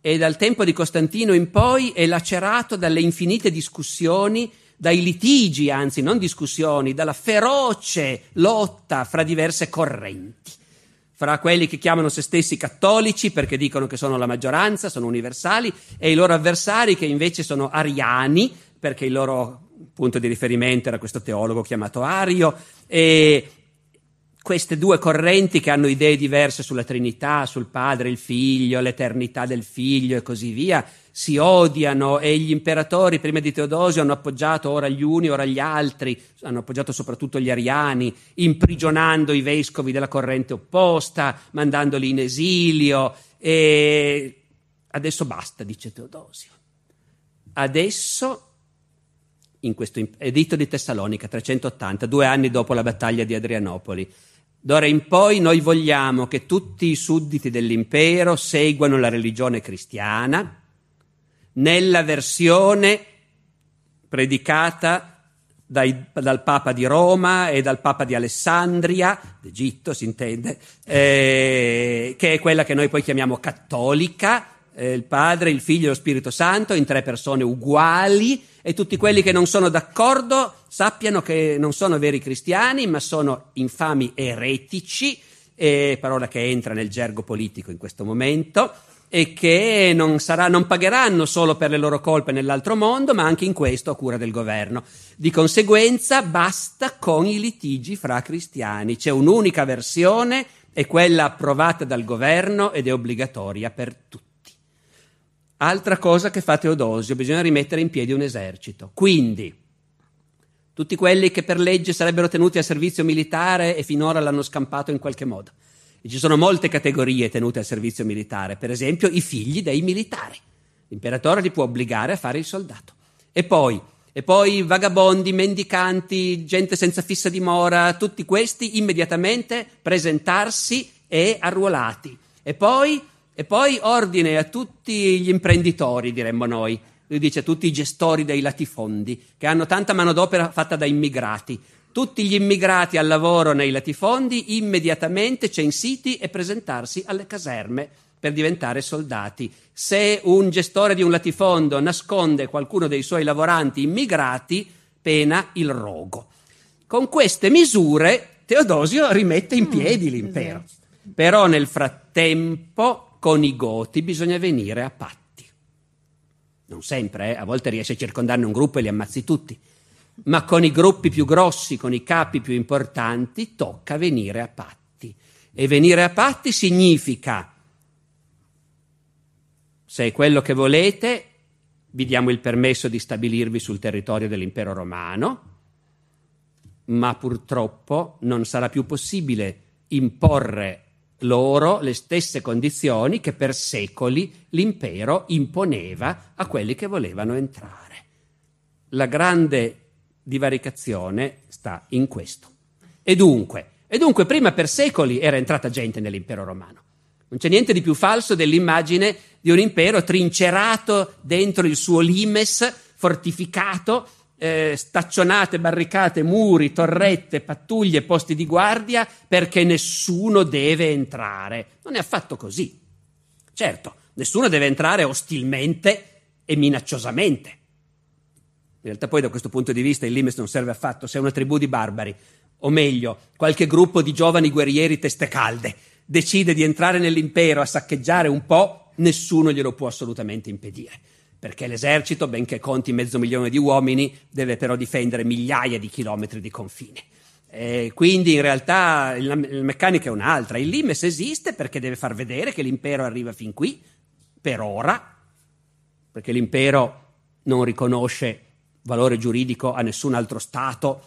e dal tempo di Costantino in poi è lacerato dalle infinite discussioni, dai litigi, anzi non discussioni, dalla feroce lotta fra diverse correnti, fra quelli che chiamano se stessi cattolici perché dicono che sono la maggioranza, sono universali, e i loro avversari che invece sono ariani perché il loro punto di riferimento era questo teologo chiamato Ario, e queste due correnti che hanno idee diverse sulla Trinità, sul Padre, il Figlio, l'eternità del Figlio e così via, si odiano e gli imperatori prima di Teodosio hanno appoggiato ora gli uni, ora gli altri, hanno appoggiato soprattutto gli ariani, imprigionando i vescovi della corrente opposta, mandandoli in esilio e adesso basta, dice Teodosio. Adesso in questo editto di Tessalonica 380, due anni dopo la battaglia di Adrianopoli. D'ora in poi noi vogliamo che tutti i sudditi dell'impero seguano la religione cristiana nella versione predicata dai, dal Papa di Roma e dal Papa di Alessandria, d'Egitto si intende, eh, che è quella che noi poi chiamiamo cattolica, eh, il Padre, il Figlio e lo Spirito Santo in tre persone uguali e tutti quelli che non sono d'accordo sappiano che non sono veri cristiani, ma sono infami eretici, eh, parola che entra nel gergo politico in questo momento, e che non, sarà, non, pagheranno solo per le loro colpe nell'altro mondo, ma anche in questo a cura del governo. Di conseguenza basta con i litigi fra cristiani. C'è un'unica versione, è quella approvata dal governo ed è obbligatoria per tutti. Altra cosa che fa Teodosio, bisogna rimettere in piedi un esercito. Quindi, tutti quelli che per legge sarebbero tenuti a servizio militare e finora l'hanno scampato in qualche modo. E ci sono molte categorie tenute al servizio militare, per esempio i figli dei militari. L'imperatore li può obbligare a fare il soldato. E poi, e poi vagabondi, mendicanti, gente senza fissa dimora, tutti questi immediatamente presentarsi e arruolati. E poi e poi ordine a tutti gli imprenditori, diremmo noi, lui dice a tutti i gestori dei latifondi, che hanno tanta manodopera fatta da immigrati. Tutti gli immigrati al lavoro nei latifondi immediatamente censiti e presentarsi alle caserme per diventare soldati. Se un gestore di un latifondo nasconde qualcuno dei suoi lavoranti immigrati, pena il rogo. Con queste misure Teodosio rimette in mm, piedi l'impero. Però nel frattempo con i Goti bisogna venire a patti. Non sempre, eh? a volte riesci a circondarne un gruppo e li ammazzi tutti, ma con i gruppi più grossi, con i capi più importanti, tocca venire a patti. E venire a patti significa, se è quello che volete, vi diamo il permesso di stabilirvi sul territorio dell'impero romano, ma purtroppo non sarà più possibile imporre loro le stesse condizioni che per secoli l'impero imponeva a quelli che volevano entrare. La grande divaricazione sta in questo. E dunque, e dunque prima per secoli era entrata gente nell'impero romano. Non c'è niente di più falso dell'immagine di un impero trincerato dentro il suo limes, fortificato, eh, staccionate, barricate, muri, torrette, pattuglie, posti di guardia perché nessuno deve entrare. Non è affatto così. Certo, nessuno deve entrare ostilmente e minacciosamente. In realtà poi da questo punto di vista il Limes non serve affatto, se una tribù di barbari, o meglio, qualche gruppo di giovani guerrieri teste calde, decide di entrare nell'impero a saccheggiare un po', nessuno glielo può assolutamente impedire perché l'esercito, benché conti mezzo milione di uomini, deve però difendere migliaia di chilometri di confine. E quindi in realtà la, meccanica è un'altra. Il Limes esiste perché deve far vedere che l'impero arriva fin qui, per ora, perché l'impero non riconosce valore giuridico a nessun altro Stato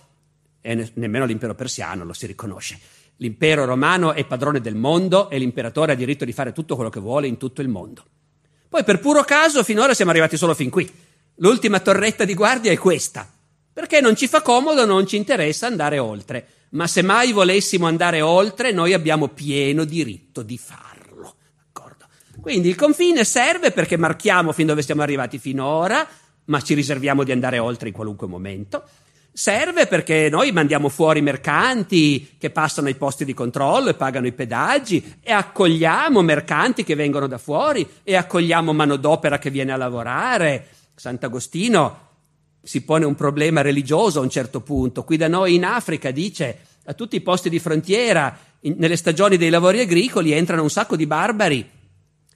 e ne, nemmeno l'impero persiano lo si riconosce. L'impero romano è padrone del mondo e l'imperatore ha diritto di fare tutto quello che vuole in tutto il mondo. Poi per puro caso finora siamo arrivati solo fin qui. L'ultima torretta di guardia è questa, perché non ci fa comodo, non ci interessa andare oltre. Ma se mai volessimo andare oltre, noi abbiamo pieno diritto di farlo. D'accordo? Quindi il confine serve perché marchiamo fin dove siamo arrivati finora, ma ci riserviamo di andare oltre in qualunque momento. Serve perché noi mandiamo fuori mercanti che passano ai posti di controllo e pagano i pedaggi e accogliamo mercanti che vengono da fuori e accogliamo manodopera che viene a lavorare. Sant'Agostino si pone un problema religioso a un certo punto. Qui da noi in Africa dice a tutti i posti di frontiera, in, nelle stagioni dei lavori agricoli, entrano un sacco di barbari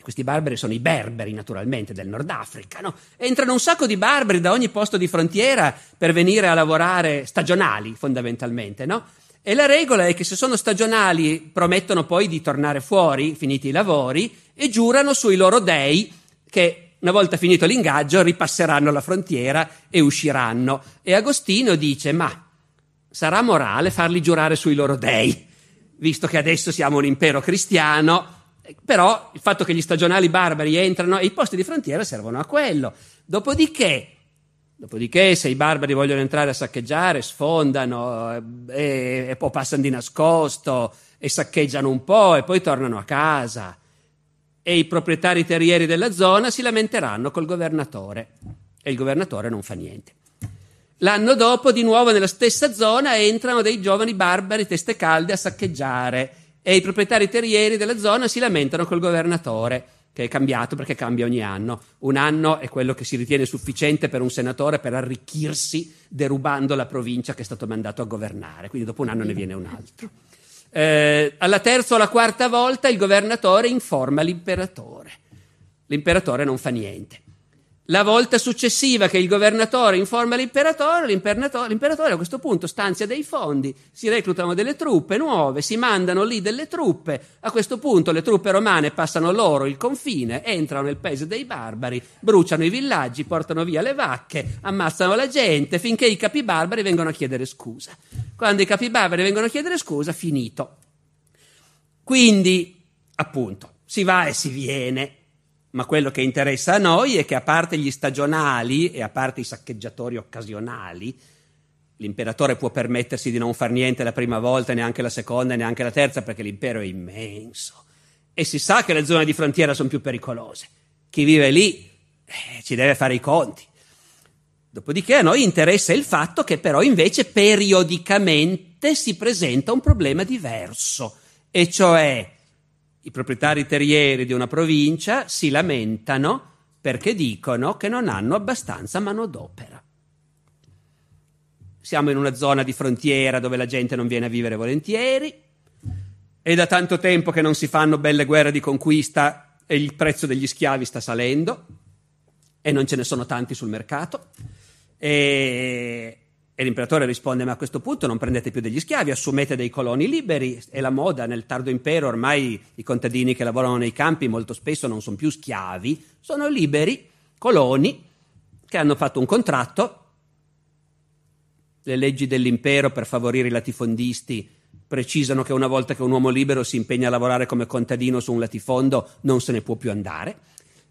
questi barbari sono i berberi, naturalmente, del Nord Africa, no? Entrano un sacco di barbari da ogni posto di frontiera per venire a lavorare stagionali, fondamentalmente, no? E la regola è che se sono stagionali promettono poi di tornare fuori, finiti i lavori, e giurano sui loro dei che una volta finito l'ingaggio ripasseranno la frontiera e usciranno. E Agostino dice: Ma sarà morale farli giurare sui loro dei, visto che adesso siamo un impero cristiano però il fatto che gli stagionali barbari entrano e i posti di frontiera servono a quello. Dopodiché, dopodiché se i barbari vogliono entrare a saccheggiare, sfondano eh, e, e poi passano di nascosto e saccheggiano un po' e poi tornano a casa. E i proprietari terrieri della zona si lamenteranno col governatore e il governatore non fa niente. L'anno dopo, di nuovo nella stessa zona, entrano dei giovani barbari teste calde a saccheggiare e i proprietari terrieri della zona si lamentano col governatore che è cambiato perché cambia ogni anno. Un anno è quello che si ritiene sufficiente per un senatore per arricchirsi derubando la provincia che è stato mandato a governare, quindi dopo un anno ne viene un altro. Eh, alla terza o alla quarta volta il governatore informa l'imperatore. L'imperatore non fa niente. La volta successiva che il governatore informa l'imperatore, l'imperatore, l'imperatore, a questo punto stanzia dei fondi, si reclutano delle truppe nuove, si mandano lì delle truppe, a questo punto le truppe romane passano loro il confine, entrano nel paese dei barbari, bruciano i villaggi, portano via le vacche, ammazzano la gente, finché i capi barbari vengono a chiedere scusa. Quando i capi barbari vengono a chiedere scusa, finito. Quindi, appunto, si va e si viene, ma quello che interessa a noi è che a parte gli stagionali e a parte i saccheggiatori occasionali, l'imperatore può permettersi di non far niente la prima volta, neanche la seconda, neanche la terza, perché l'impero è immenso. E si sa che le zone di frontiera sono più pericolose. Chi vive lì eh, ci deve fare i conti. Dopodiché a noi interessa il fatto che però invece periodicamente si presenta un problema diverso, e cioè i proprietari terrieri di una provincia si lamentano perché dicono che non hanno abbastanza manodopera. Siamo in una zona di frontiera dove la gente non viene a vivere volentieri, è da tanto tempo che non si fanno belle guerre di conquista e il prezzo degli schiavi sta salendo e non ce ne sono tanti sul mercato. E e l'imperatore risponde: Ma a questo punto non prendete più degli schiavi, assumete dei coloni liberi. È la moda nel tardo impero, ormai i contadini che lavorano nei campi molto spesso non sono più schiavi, sono liberi coloni che hanno fatto un contratto. Le leggi dell'impero per favorire i latifondisti precisano che una volta che un uomo libero si impegna a lavorare come contadino su un latifondo non se ne può più andare.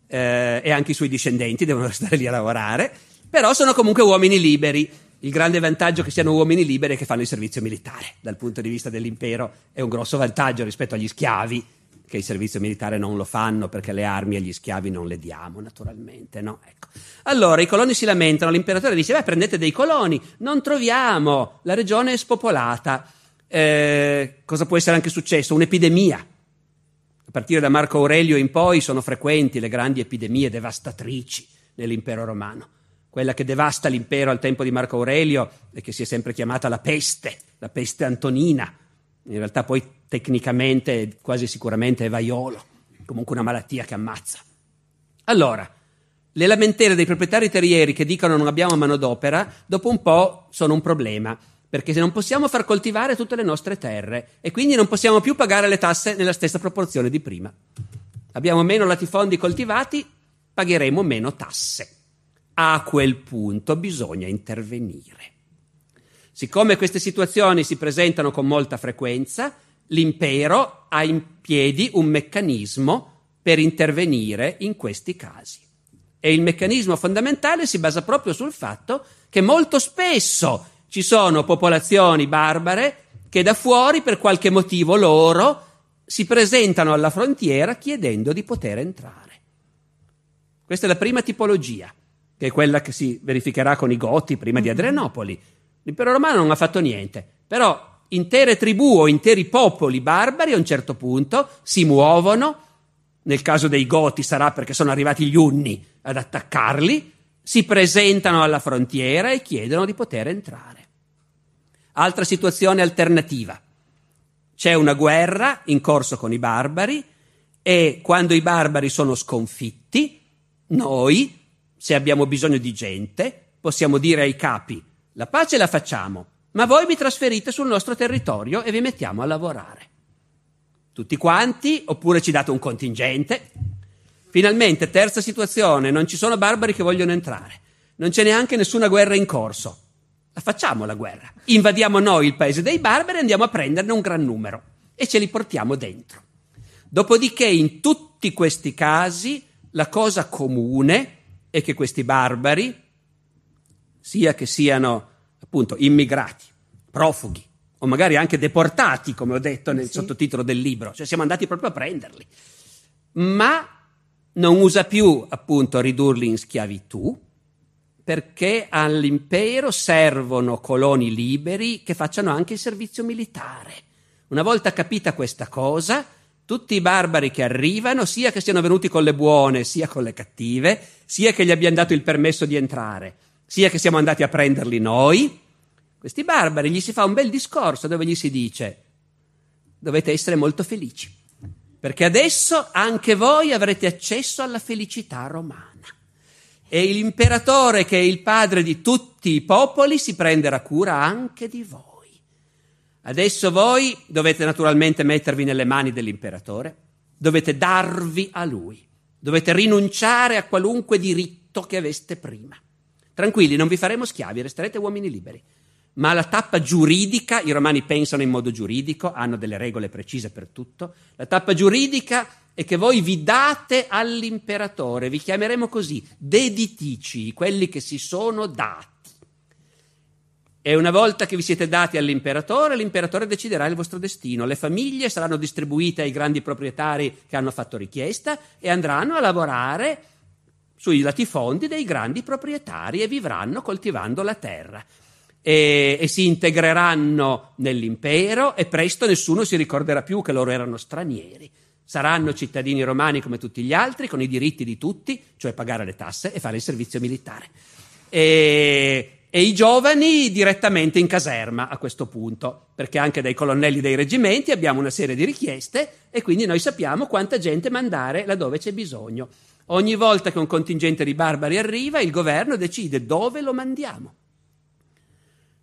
Eh, e anche i suoi discendenti devono restare lì a lavorare, però sono comunque uomini liberi il grande vantaggio che siano uomini liberi che fanno il servizio militare. Dal punto di vista dell'impero è un grosso vantaggio rispetto agli schiavi, che il servizio militare non lo fanno perché le armi agli schiavi non le diamo, naturalmente. No? Ecco. Allora i coloni si lamentano, l'imperatore dice: Beh, prendete dei coloni, non troviamo, la regione è spopolata. Eh, cosa può essere anche successo? Un'epidemia. A partire da Marco Aurelio in poi sono frequenti le grandi epidemie devastatrici nell'impero romano quella che devasta l'impero al tempo di Marco Aurelio e che si è sempre chiamata la peste, la peste antonina. In realtà poi tecnicamente, quasi sicuramente è vaiolo, comunque una malattia che ammazza. Allora, le lamentele dei proprietari terrieri che dicono non abbiamo manodopera, dopo un po' sono un problema, perché se non possiamo far coltivare tutte le nostre terre e quindi non possiamo più pagare le tasse nella stessa proporzione di prima. Abbiamo meno latifondi coltivati, pagheremo meno tasse a quel punto bisogna intervenire. Siccome queste situazioni si presentano con molta frequenza, l'impero ha in piedi un meccanismo per intervenire in questi casi. E il meccanismo fondamentale si basa proprio sul fatto che molto spesso ci sono popolazioni barbare che da fuori, per qualche motivo loro, si presentano alla frontiera chiedendo di poter entrare. Questa è la prima tipologia che è quella che si verificherà con i Goti prima di Adrianopoli. L'impero romano non ha fatto niente, però intere tribù o interi popoli barbari a un certo punto si muovono, nel caso dei Goti sarà perché sono arrivati gli Unni ad attaccarli, si presentano alla frontiera e chiedono di poter entrare. Altra situazione alternativa. C'è una guerra in corso con i barbari e quando i barbari sono sconfitti, noi se abbiamo bisogno di gente, possiamo dire ai capi, la pace la facciamo, ma voi vi trasferite sul nostro territorio e vi mettiamo a lavorare. Tutti quanti, oppure ci date un contingente. Finalmente, terza situazione, non ci sono barbari che vogliono entrare, non c'è neanche nessuna guerra in corso. La facciamo la guerra. Invadiamo noi il paese dei barbari e andiamo a prenderne un gran numero e ce li portiamo dentro. Dopodiché, in tutti questi casi, la cosa comune è che questi barbari, sia che siano appunto immigrati, profughi o magari anche deportati, come ho detto nel sì. sottotitolo del libro, cioè siamo andati proprio a prenderli, ma non usa più appunto ridurli in schiavitù, perché all'impero servono coloni liberi che facciano anche il servizio militare. Una volta capita questa cosa, tutti i barbari che arrivano, sia che siano venuti con le buone, sia con le cattive, sia che gli abbiamo dato il permesso di entrare, sia che siamo andati a prenderli noi, questi barbari gli si fa un bel discorso dove gli si dice dovete essere molto felici, perché adesso anche voi avrete accesso alla felicità romana. E l'imperatore, che è il padre di tutti i popoli, si prenderà cura anche di voi. Adesso voi dovete naturalmente mettervi nelle mani dell'imperatore, dovete darvi a lui, dovete rinunciare a qualunque diritto che aveste prima. Tranquilli, non vi faremo schiavi, resterete uomini liberi. Ma la tappa giuridica, i romani pensano in modo giuridico, hanno delle regole precise per tutto, la tappa giuridica è che voi vi date all'imperatore, vi chiameremo così, deditici, quelli che si sono dati. E una volta che vi siete dati all'imperatore, l'imperatore deciderà il vostro destino. Le famiglie saranno distribuite ai grandi proprietari che hanno fatto richiesta e andranno a lavorare sui latifondi dei grandi proprietari e vivranno coltivando la terra. E, e, si integreranno nell'impero e presto nessuno si ricorderà più che loro erano stranieri. Saranno cittadini romani come tutti gli altri, con i diritti di tutti, cioè pagare le tasse e fare il servizio militare. E, e i giovani direttamente in caserma a questo punto, perché anche dai colonnelli dei reggimenti abbiamo una serie di richieste e quindi noi sappiamo quanta gente mandare laddove c'è bisogno. Ogni volta che un contingente di barbari arriva, il governo decide dove lo mandiamo.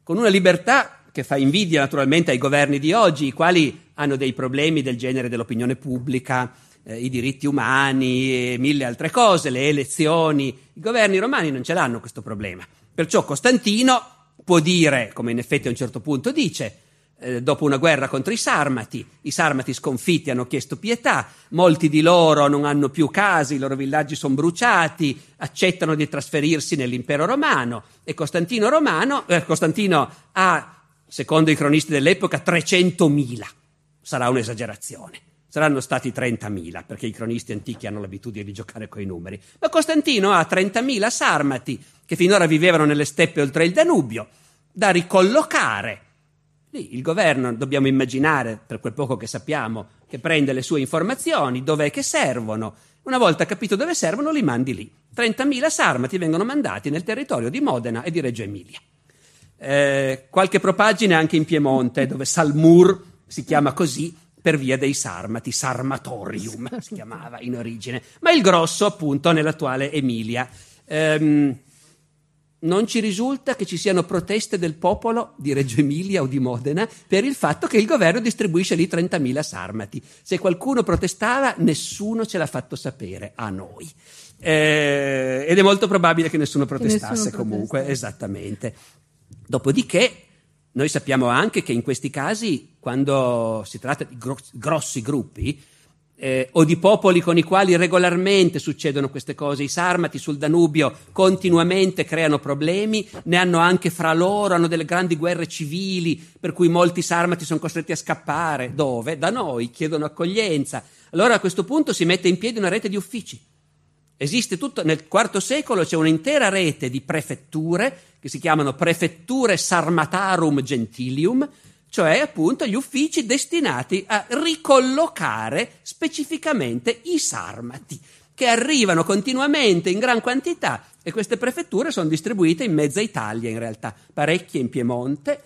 Con una libertà che fa invidia naturalmente ai governi di oggi, i quali hanno dei problemi del genere dell'opinione pubblica, eh, i diritti umani e mille altre cose, le elezioni. I governi romani non ce l'hanno questo problema. Perciò Costantino può dire, come in effetti a un certo punto dice, eh, dopo una guerra contro i Sarmati, i Sarmati sconfitti hanno chiesto pietà, molti di loro non hanno più case, i loro villaggi sono bruciati, accettano di trasferirsi nell'impero romano e Costantino, romano, eh, Costantino ha, secondo i cronisti dell'epoca, 300.000. Sarà un'esagerazione saranno stati 30.000, perché i cronisti antichi hanno l'abitudine di giocare coi numeri. Ma Costantino ha 30.000 sarmati che finora vivevano nelle steppe oltre il Danubio, da ricollocare. Lì il governo, dobbiamo immaginare, per quel poco che sappiamo, che prende le sue informazioni, dov'è che servono. Una volta capito dove servono, li mandi lì. 30.000 sarmati vengono mandati nel territorio di Modena e di Reggio Emilia. Eh, qualche propagine anche in Piemonte, dove Salmur si chiama così, per via dei Sarmati, Sarmatorium si chiamava in origine, ma il grosso appunto nell'attuale Emilia. Ehm, non ci risulta che ci siano proteste del popolo di Reggio Emilia o di Modena per il fatto che il governo distribuisce lì 30.000 sarmati. Se qualcuno protestava, nessuno ce l'ha fatto sapere a noi. Eh, ed è molto probabile che nessuno protestasse che nessuno comunque, protesta. esattamente. Dopodiché noi sappiamo anche che in questi casi, quando si tratta di grossi gruppi, eh, o di popoli con i quali regolarmente succedono queste cose. I sarmati sul Danubio continuamente creano problemi, ne hanno anche fra loro, hanno delle grandi guerre civili, per cui molti sarmati sono costretti a scappare. Dove? Da noi, chiedono accoglienza. Allora a questo punto si mette in piedi una rete di uffici. Esiste tutto, nel IV secolo c'è un'intera rete di prefetture che si chiamano prefetture sarmatarum gentilium, cioè appunto gli uffici destinati a ricollocare specificamente i sarmati, che arrivano continuamente in gran quantità e queste prefetture sono distribuite in mezza Italia in realtà, parecchie in Piemonte,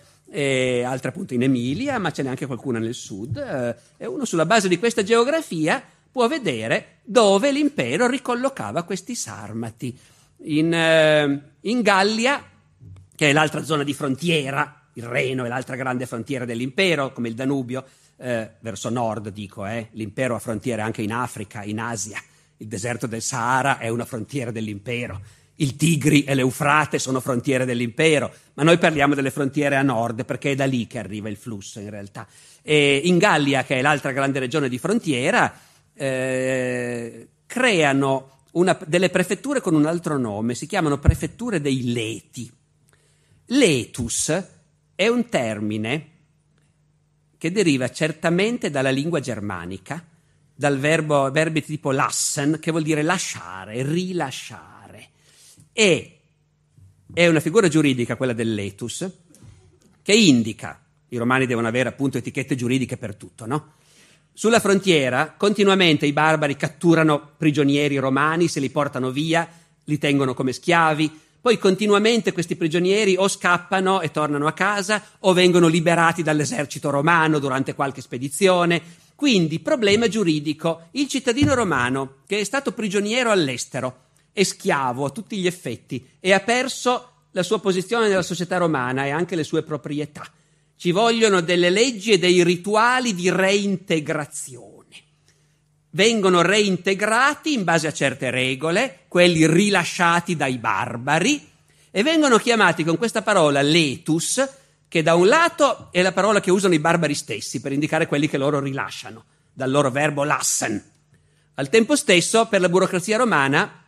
altre appunto in Emilia, ma ce n'è anche qualcuna nel sud, eh, e uno sulla base di questa geografia può vedere dove l'impero ricollocava questi sarmati. In, eh, in Gallia che è l'altra zona di frontiera, il Reno è l'altra grande frontiera dell'impero, come il Danubio, eh, verso nord dico, eh. l'impero ha frontiere anche in Africa, in Asia, il deserto del Sahara è una frontiera dell'impero, il Tigri e l'Eufrate sono frontiere dell'impero, ma noi parliamo delle frontiere a nord perché è da lì che arriva il flusso in realtà. E in Gallia, che è l'altra grande regione di frontiera, eh, creano una, delle prefetture con un altro nome, si chiamano prefetture dei Leti Letus è un termine che deriva certamente dalla lingua germanica, dal verbo, verbi tipo lassen, che vuol dire lasciare, rilasciare. E è una figura giuridica, quella del letus, che indica, i romani devono avere appunto etichette giuridiche per tutto, no? Sulla frontiera continuamente i barbari catturano prigionieri romani, se li portano via, li tengono come schiavi, poi continuamente questi prigionieri o scappano e tornano a casa o vengono liberati dall'esercito romano durante qualche spedizione Quindi, problema giuridico. Il cittadino romano, che è stato prigioniero all'estero, è schiavo a tutti gli effetti e ha perso la sua posizione nella società romana e anche le sue proprietà. Ci vogliono delle leggi e dei rituali di reintegrazione. Vengono reintegrati in base a certe regole, quelli rilasciati dai barbari, e vengono chiamati con questa parola letus, che da un lato è la parola che usano i barbari stessi per indicare quelli che loro rilasciano, dal loro verbo lassen. Al tempo stesso, per la burocrazia romana,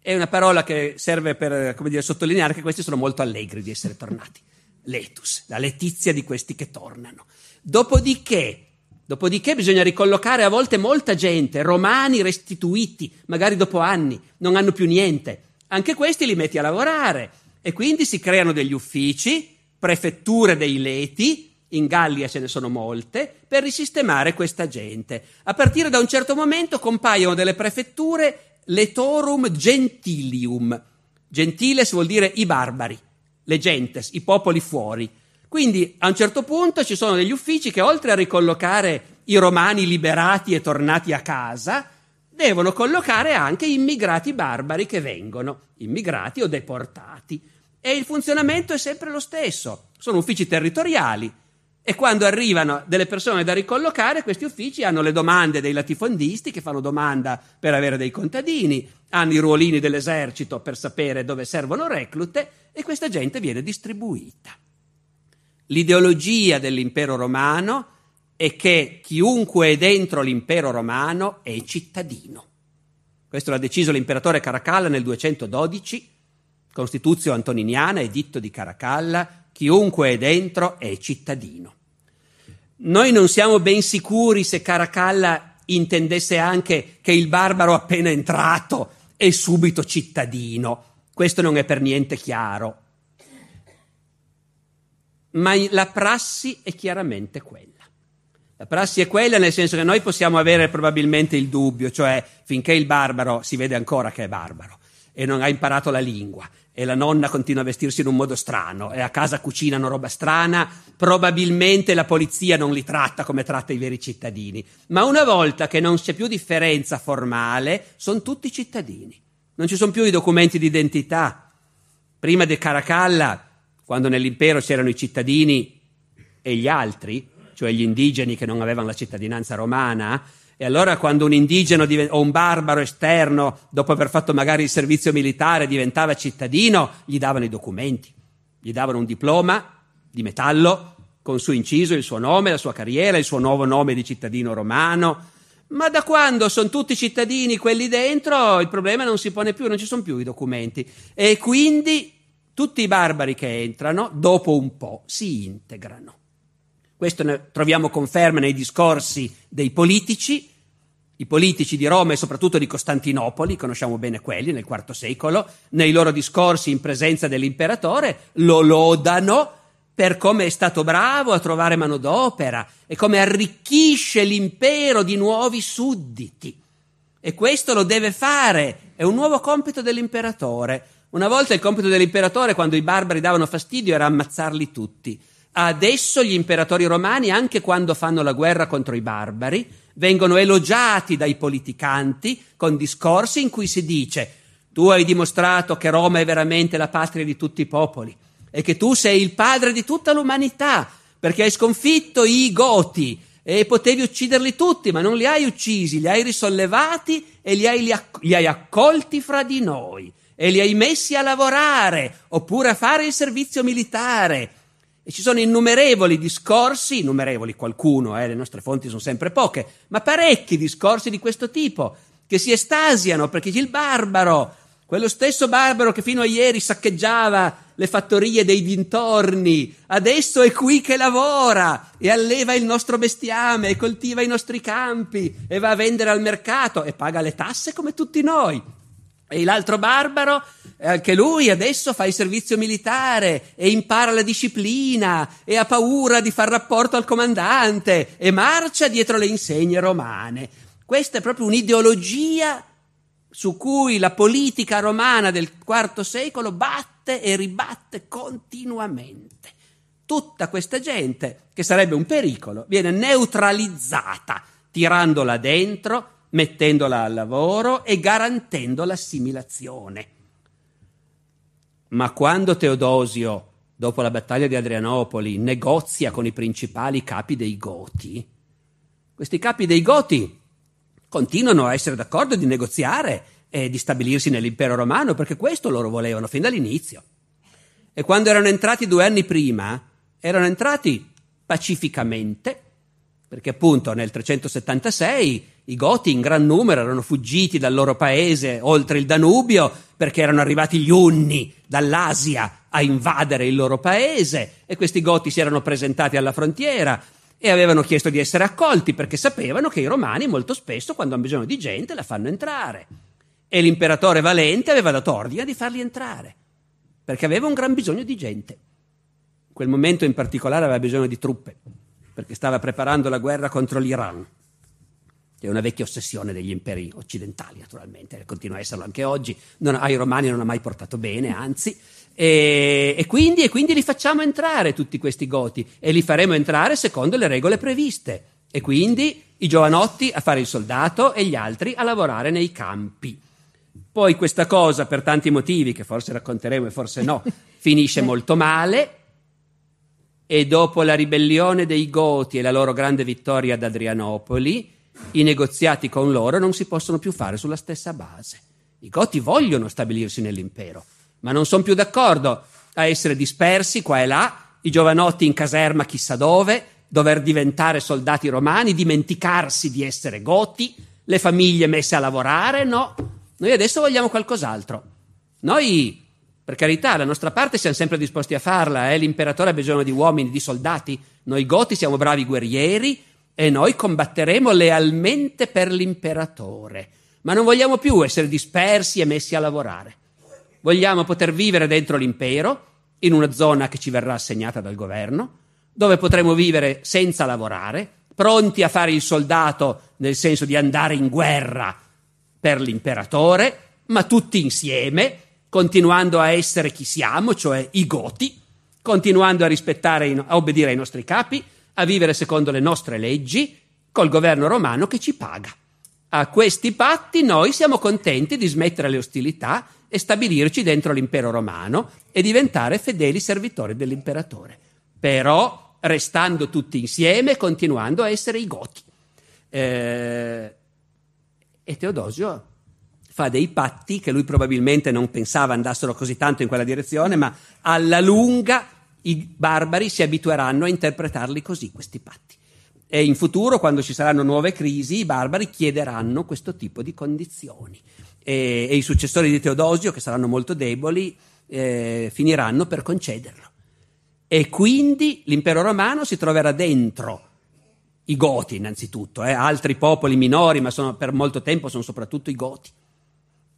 è una parola che serve per dire, sottolineare che questi sono molto allegri di essere tornati. Letus, la letizia di questi che tornano. Dopodiché, dopodiché bisogna ricollocare a volte molta gente, romani restituiti, magari dopo anni, non hanno più niente. Anche questi li metti a lavorare e quindi si creano degli uffici, prefetture dei leti, in Gallia ce ne sono molte, per risistemare questa gente. A partire da un certo momento compaiono delle prefetture letorum gentilium. Gentiles vuol dire i barbari, le gentes, i popoli fuori. Quindi a un certo punto ci sono degli uffici che oltre a ricollocare i romani liberati e tornati a casa, devono collocare anche immigrati barbari che vengono, immigrati o deportati. E il funzionamento è sempre lo stesso. Sono uffici territoriali e quando arrivano delle persone da ricollocare, questi uffici hanno le domande dei latifondisti che fanno domanda per avere dei contadini, hanno i ruolini dell'esercito per sapere dove servono reclute e questa gente viene distribuita. L'ideologia dell'impero romano è che chiunque è dentro l'impero romano è cittadino. Questo l'ha deciso l'imperatore Caracalla nel 212, Costituzio Antoniniana, editto di Caracalla, chiunque è dentro è cittadino. Noi non siamo ben sicuri se Caracalla intendesse anche che il barbaro appena entrato è subito cittadino. Questo non è per niente chiaro. Ma la prassi è chiaramente quella. La prassi è quella nel senso che noi possiamo avere probabilmente il dubbio, cioè finché il barbaro si vede ancora che è barbaro e non ha imparato la lingua e la nonna continua a vestirsi in un modo strano e a casa cucinano roba strana, probabilmente la polizia non li tratta come tratta i veri cittadini. Ma una volta che non c'è più differenza formale, sono tutti cittadini. Non ci sono più i documenti di identità. Prima di Caracalla, quando nell'impero c'erano i cittadini e gli altri, cioè gli indigeni che non avevano la cittadinanza romana, e allora quando un indigeno o un barbaro esterno, dopo aver fatto magari il servizio militare, diventava cittadino, gli davano i documenti, gli davano un diploma di metallo con su inciso il suo nome, la sua carriera, il suo nuovo nome di cittadino romano. Ma da quando sono tutti cittadini quelli dentro, il problema non si pone più, non ci sono più i documenti. E quindi tutti i barbari che entrano, dopo un po', si integrano. Questo ne troviamo conferma nei discorsi dei politici, i politici di Roma e soprattutto di Costantinopoli, conosciamo bene quelli nel IV secolo, nei loro discorsi in presenza dell'imperatore lo lodano per come è stato bravo a trovare manodopera e come arricchisce l'impero di nuovi sudditi. E questo lo deve fare, è un nuovo compito dell'imperatore. Una volta il compito dell'imperatore, quando i barbari davano fastidio, era ammazzarli tutti. Adesso gli imperatori romani, anche quando fanno la guerra contro i barbari, vengono elogiati dai politicanti con discorsi in cui si dice tu hai dimostrato che Roma è veramente la patria di tutti i popoli e che tu sei il padre di tutta l'umanità perché hai sconfitto i Goti e potevi ucciderli tutti, ma non li hai uccisi, li hai risollevati e li hai, li hai accolti fra di noi e li hai messi a lavorare oppure a fare il servizio militare e ci sono innumerevoli discorsi, innumerevoli qualcuno, eh, le nostre fonti sono sempre poche, ma parecchi discorsi di questo tipo, che si estasiano perché il barbaro, quello stesso barbaro che fino a ieri saccheggiava le fattorie dei dintorni, adesso è qui che lavora e alleva il nostro bestiame e coltiva i nostri campi e va a vendere al mercato e paga le tasse come tutti noi. E l'altro barbaro, anche lui adesso fa il servizio militare e impara la disciplina e ha paura di far rapporto al comandante e marcia dietro le insegne romane. Questa è proprio un'ideologia su cui la politica romana del IV secolo batte e ribatte continuamente. tutta questa gente, che sarebbe un pericolo, viene neutralizzata, tirandola dentro, mettendola al lavoro e garantendo l'assimilazione. Ma quando Teodosio, dopo la battaglia di Adrianopoli, negozia con i principali capi dei Goti, questi capi dei Goti continuano a essere d'accordo di negoziare e di stabilirsi nell'impero romano, perché questo loro volevano fin dall'inizio. E quando erano entrati due anni prima, erano entrati pacificamente, perché appunto nel 376 i Goti in gran numero erano fuggiti dal loro paese oltre il Danubio perché erano arrivati gli Unni dall'Asia a invadere il loro paese e questi Goti si erano presentati alla frontiera e avevano chiesto di essere accolti perché sapevano che i romani molto spesso quando hanno bisogno di gente la fanno entrare e l'imperatore Valente aveva dato ordine di farli entrare perché aveva un gran bisogno di gente. In quel momento in particolare aveva bisogno di truppe perché stava preparando la guerra contro l'Iran è una vecchia ossessione degli imperi occidentali, naturalmente, continua a esserlo anche oggi, non, ai romani non ha mai portato bene, anzi, e, e, quindi, e quindi li facciamo entrare tutti questi goti e li faremo entrare secondo le regole previste. E quindi i giovanotti a fare il soldato e gli altri a lavorare nei campi. Poi questa cosa, per tanti motivi che forse racconteremo e forse no, finisce molto male. E dopo la ribellione dei Goti e la loro grande vittoria ad Adrianopoli, i negoziati con loro non si possono più fare sulla stessa base. I Goti vogliono stabilirsi nell'impero, ma non sono più d'accordo a essere dispersi qua e là, i giovanotti in caserma chissà dove, dover diventare soldati romani, dimenticarsi di essere Goti, le famiglie messe a lavorare, no. Noi adesso vogliamo qualcos'altro. Noi, per carità, la nostra parte siamo sempre disposti a farla, eh? l'imperatore ha bisogno di uomini, di soldati, noi Goti siamo bravi guerrieri, e noi combatteremo lealmente per l'imperatore, ma non vogliamo più essere dispersi e messi a lavorare. Vogliamo poter vivere dentro l'impero, in una zona che ci verrà assegnata dal governo, dove potremo vivere senza lavorare, pronti a fare il soldato nel senso di andare in guerra per l'imperatore, ma tutti insieme, continuando a essere chi siamo, cioè i Goti, continuando a rispettare, a obbedire ai nostri capi, a vivere secondo le nostre leggi, col governo romano che ci paga. A questi patti noi siamo contenti di smettere le ostilità e stabilirci dentro l'impero romano e diventare fedeli servitori dell'imperatore, però restando tutti insieme e continuando a essere i Goti. Eh, e Teodosio fa dei patti che lui probabilmente non pensava andassero così tanto in quella direzione, ma alla lunga i barbari si abitueranno a interpretarli così, questi patti. E in futuro, quando ci saranno nuove crisi, i barbari chiederanno questo tipo di condizioni. E, e i successori di Teodosio, che saranno molto deboli, eh, finiranno per concederlo. E quindi l'impero romano si troverà dentro i Goti, innanzitutto, eh, altri popoli minori, ma sono, per molto tempo sono soprattutto i Goti,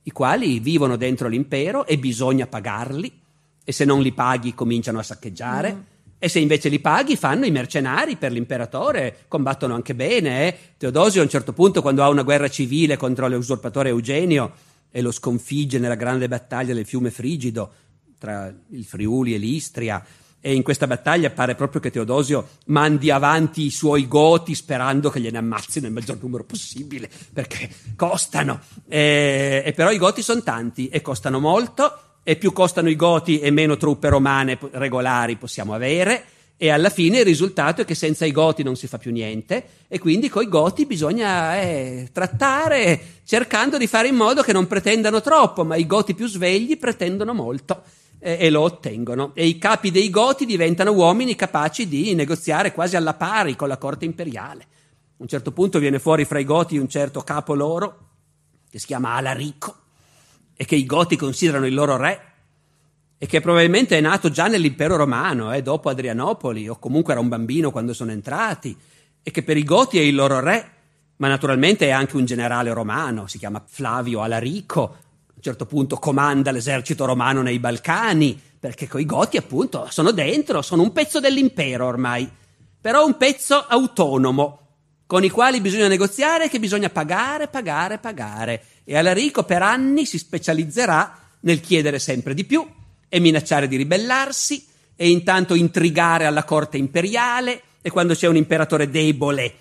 i quali vivono dentro l'impero e bisogna pagarli e se non li paghi cominciano a saccheggiare. Mm. E se invece li paghi, fanno i mercenari per l'imperatore, combattono anche bene. Eh? Teodosio a un certo punto, quando ha una guerra civile contro l'usurpatore Eugenio e lo sconfigge nella grande battaglia del fiume Frigido tra il Friuli e l'Istria, e in questa battaglia pare proprio che Teodosio mandi avanti i suoi goti sperando che gliene ammazzino il maggior numero possibile, perché costano. E, e però i goti sono tanti e costano molto e più costano i goti e meno truppe romane regolari possiamo avere. E alla fine il risultato è che senza i goti non si fa più niente. E quindi con i goti bisogna eh, trattare cercando di fare in modo che non pretendano troppo, ma i goti più svegli pretendono molto eh, e lo ottengono. E i capi dei goti diventano uomini capaci di negoziare quasi alla pari con la corte imperiale. A un certo punto viene fuori fra i goti un certo capo loro che si chiama Alarico e che i Goti considerano il loro re e che probabilmente è nato già nell'impero romano, eh, dopo Adrianopoli, o comunque era un bambino quando sono entrati, e che per i Goti è il loro re, ma naturalmente è anche un generale romano, si chiama Flavio Alarico, a un certo punto comanda l'esercito romano nei Balcani, perché coi Goti appunto sono dentro, sono un pezzo dell'impero ormai, però un pezzo autonomo, con i quali bisogna negoziare, che bisogna pagare, pagare, pagare e Alarico per anni si specializzerà nel chiedere sempre di più e minacciare di ribellarsi e intanto intrigare alla corte imperiale e quando c'è un imperatore debole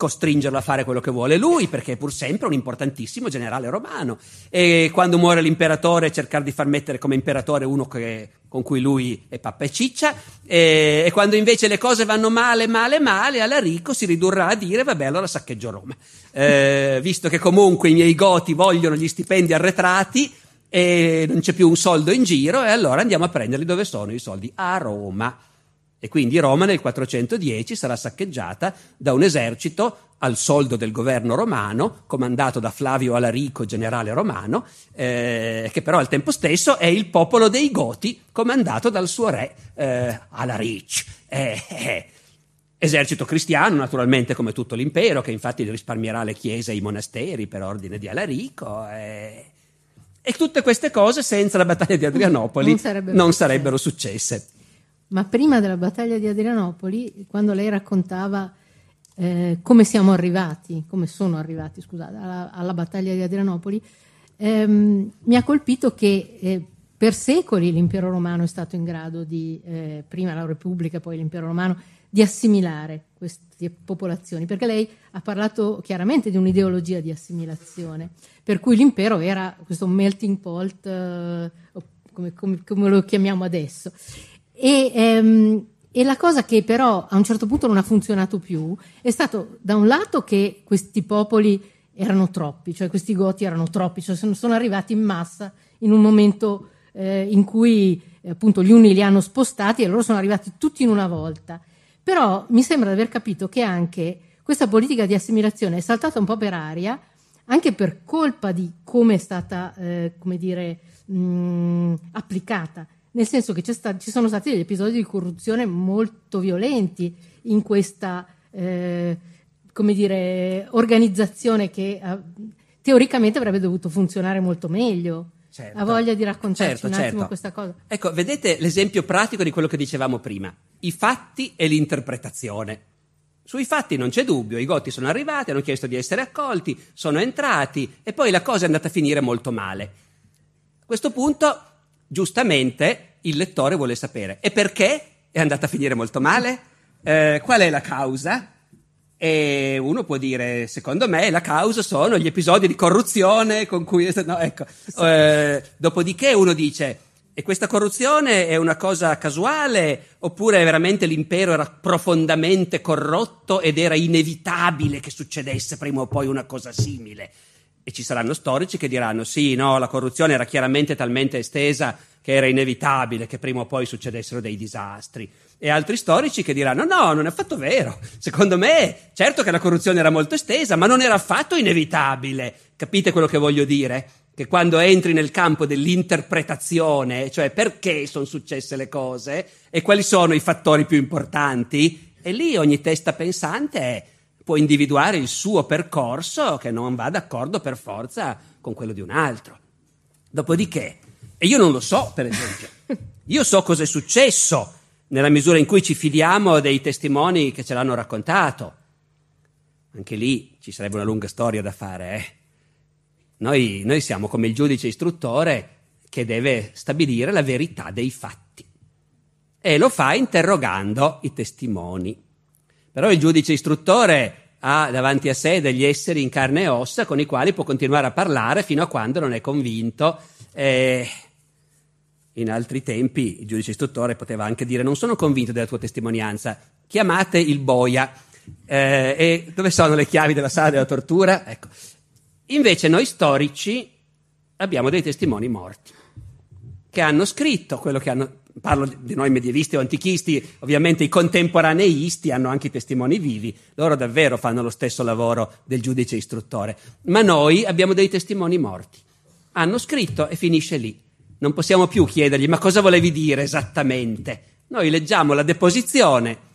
costringerlo a fare quello che vuole lui, perché è pur sempre un importantissimo generale romano. E quando muore l'imperatore, cercare di far mettere come imperatore uno che, con cui lui è pappa e ciccia. E, e, quando invece le cose vanno male, male, male, Alarico si ridurrà a dire: Vabbè, allora saccheggio Roma. Eh, visto che comunque i miei goti vogliono gli stipendi arretrati e non c'è più un soldo in giro, e allora andiamo a prenderli dove sono i soldi? A Roma. E quindi Roma nel 410 sarà saccheggiata da un esercito al soldo del governo romano, comandato da Flavio Alarico, generale romano, eh, che però al tempo stesso è il popolo dei Goti, comandato dal suo re eh, Alaric. Eh, eh, esercito cristiano, naturalmente, come tutto l'impero, che infatti risparmierà le chiese e i monasteri per ordine di Alarico. Eh. E tutte queste cose senza la battaglia di Adrianopoli non sarebbero, non sarebbero successe. Ma prima della battaglia di Adrianopoli, quando lei raccontava eh, come siamo arrivati, come sono arrivati, scusate, alla, alla battaglia di Adrianopoli, ehm, mi ha colpito che eh, per secoli l'impero romano è stato in grado di, eh, prima la Repubblica, poi l'impero romano, di assimilare queste popolazioni, perché lei ha parlato chiaramente di un'ideologia di assimilazione, per cui l'impero era questo melting pot, eh, come, come, come lo chiamiamo adesso. E, ehm, e la cosa che però a un certo punto non ha funzionato più è stato da un lato che questi popoli erano troppi, cioè questi goti erano troppi, cioè sono, sono arrivati in massa in un momento eh, in cui appunto gli uni li hanno spostati e loro sono arrivati tutti in una volta. Però mi sembra di aver capito che anche questa politica di assimilazione è saltata un po' per aria, anche per colpa di come è stata, eh, come dire, mh, applicata nel senso che sta, ci sono stati degli episodi di corruzione molto violenti in questa eh, come dire, organizzazione che eh, teoricamente avrebbe dovuto funzionare molto meglio. Certo. Ha voglia di raccontarci certo, un attimo certo. questa cosa? Ecco, vedete l'esempio pratico di quello che dicevamo prima, i fatti e l'interpretazione. Sui fatti non c'è dubbio, i Goti sono arrivati, hanno chiesto di essere accolti, sono entrati e poi la cosa è andata a finire molto male. A questo punto giustamente il lettore vuole sapere e perché è andata a finire molto male? Eh, qual è la causa? E uno può dire, secondo me, la causa sono gli episodi di corruzione con cui... No, ecco. Eh, dopodiché uno dice, e questa corruzione è una cosa casuale oppure veramente l'impero era profondamente corrotto ed era inevitabile che succedesse prima o poi una cosa simile? E ci saranno storici che diranno sì, no, la corruzione era chiaramente talmente estesa che era inevitabile che prima o poi succedessero dei disastri. E altri storici che diranno no, non è affatto vero. Secondo me, certo che la corruzione era molto estesa, ma non era affatto inevitabile. Capite quello che voglio dire? Che quando entri nel campo dell'interpretazione, cioè perché sono successe le cose e quali sono i fattori più importanti, e lì ogni testa pensante può individuare il suo percorso che non va d'accordo per forza con quello di un altro. Dopodiché, e io non lo so, per esempio, io so cosa è successo nella misura in cui ci fidiamo dei testimoni che ce l'hanno raccontato. Anche lì ci sarebbe una lunga storia da fare. Eh? Noi, noi siamo come il giudice istruttore che deve stabilire la verità dei fatti. E lo fa interrogando i testimoni. Però il giudice istruttore ha davanti a sé degli esseri in carne e ossa con i quali può continuare a parlare fino a quando non è convinto. Eh, in altri tempi il giudice istruttore poteva anche dire non sono convinto della tua testimonianza, chiamate il boia. Eh, e dove sono le chiavi della sala della tortura? Ecco. Invece noi storici abbiamo dei testimoni morti che hanno scritto quello che hanno parlo di noi medievisti o antichisti, ovviamente i contemporaneisti hanno anche i testimoni vivi, loro davvero fanno lo stesso lavoro del giudice istruttore, ma noi abbiamo dei testimoni morti. Hanno scritto e finisce lì. Non possiamo più chiedergli ma cosa volevi dire esattamente. Noi leggiamo la deposizione.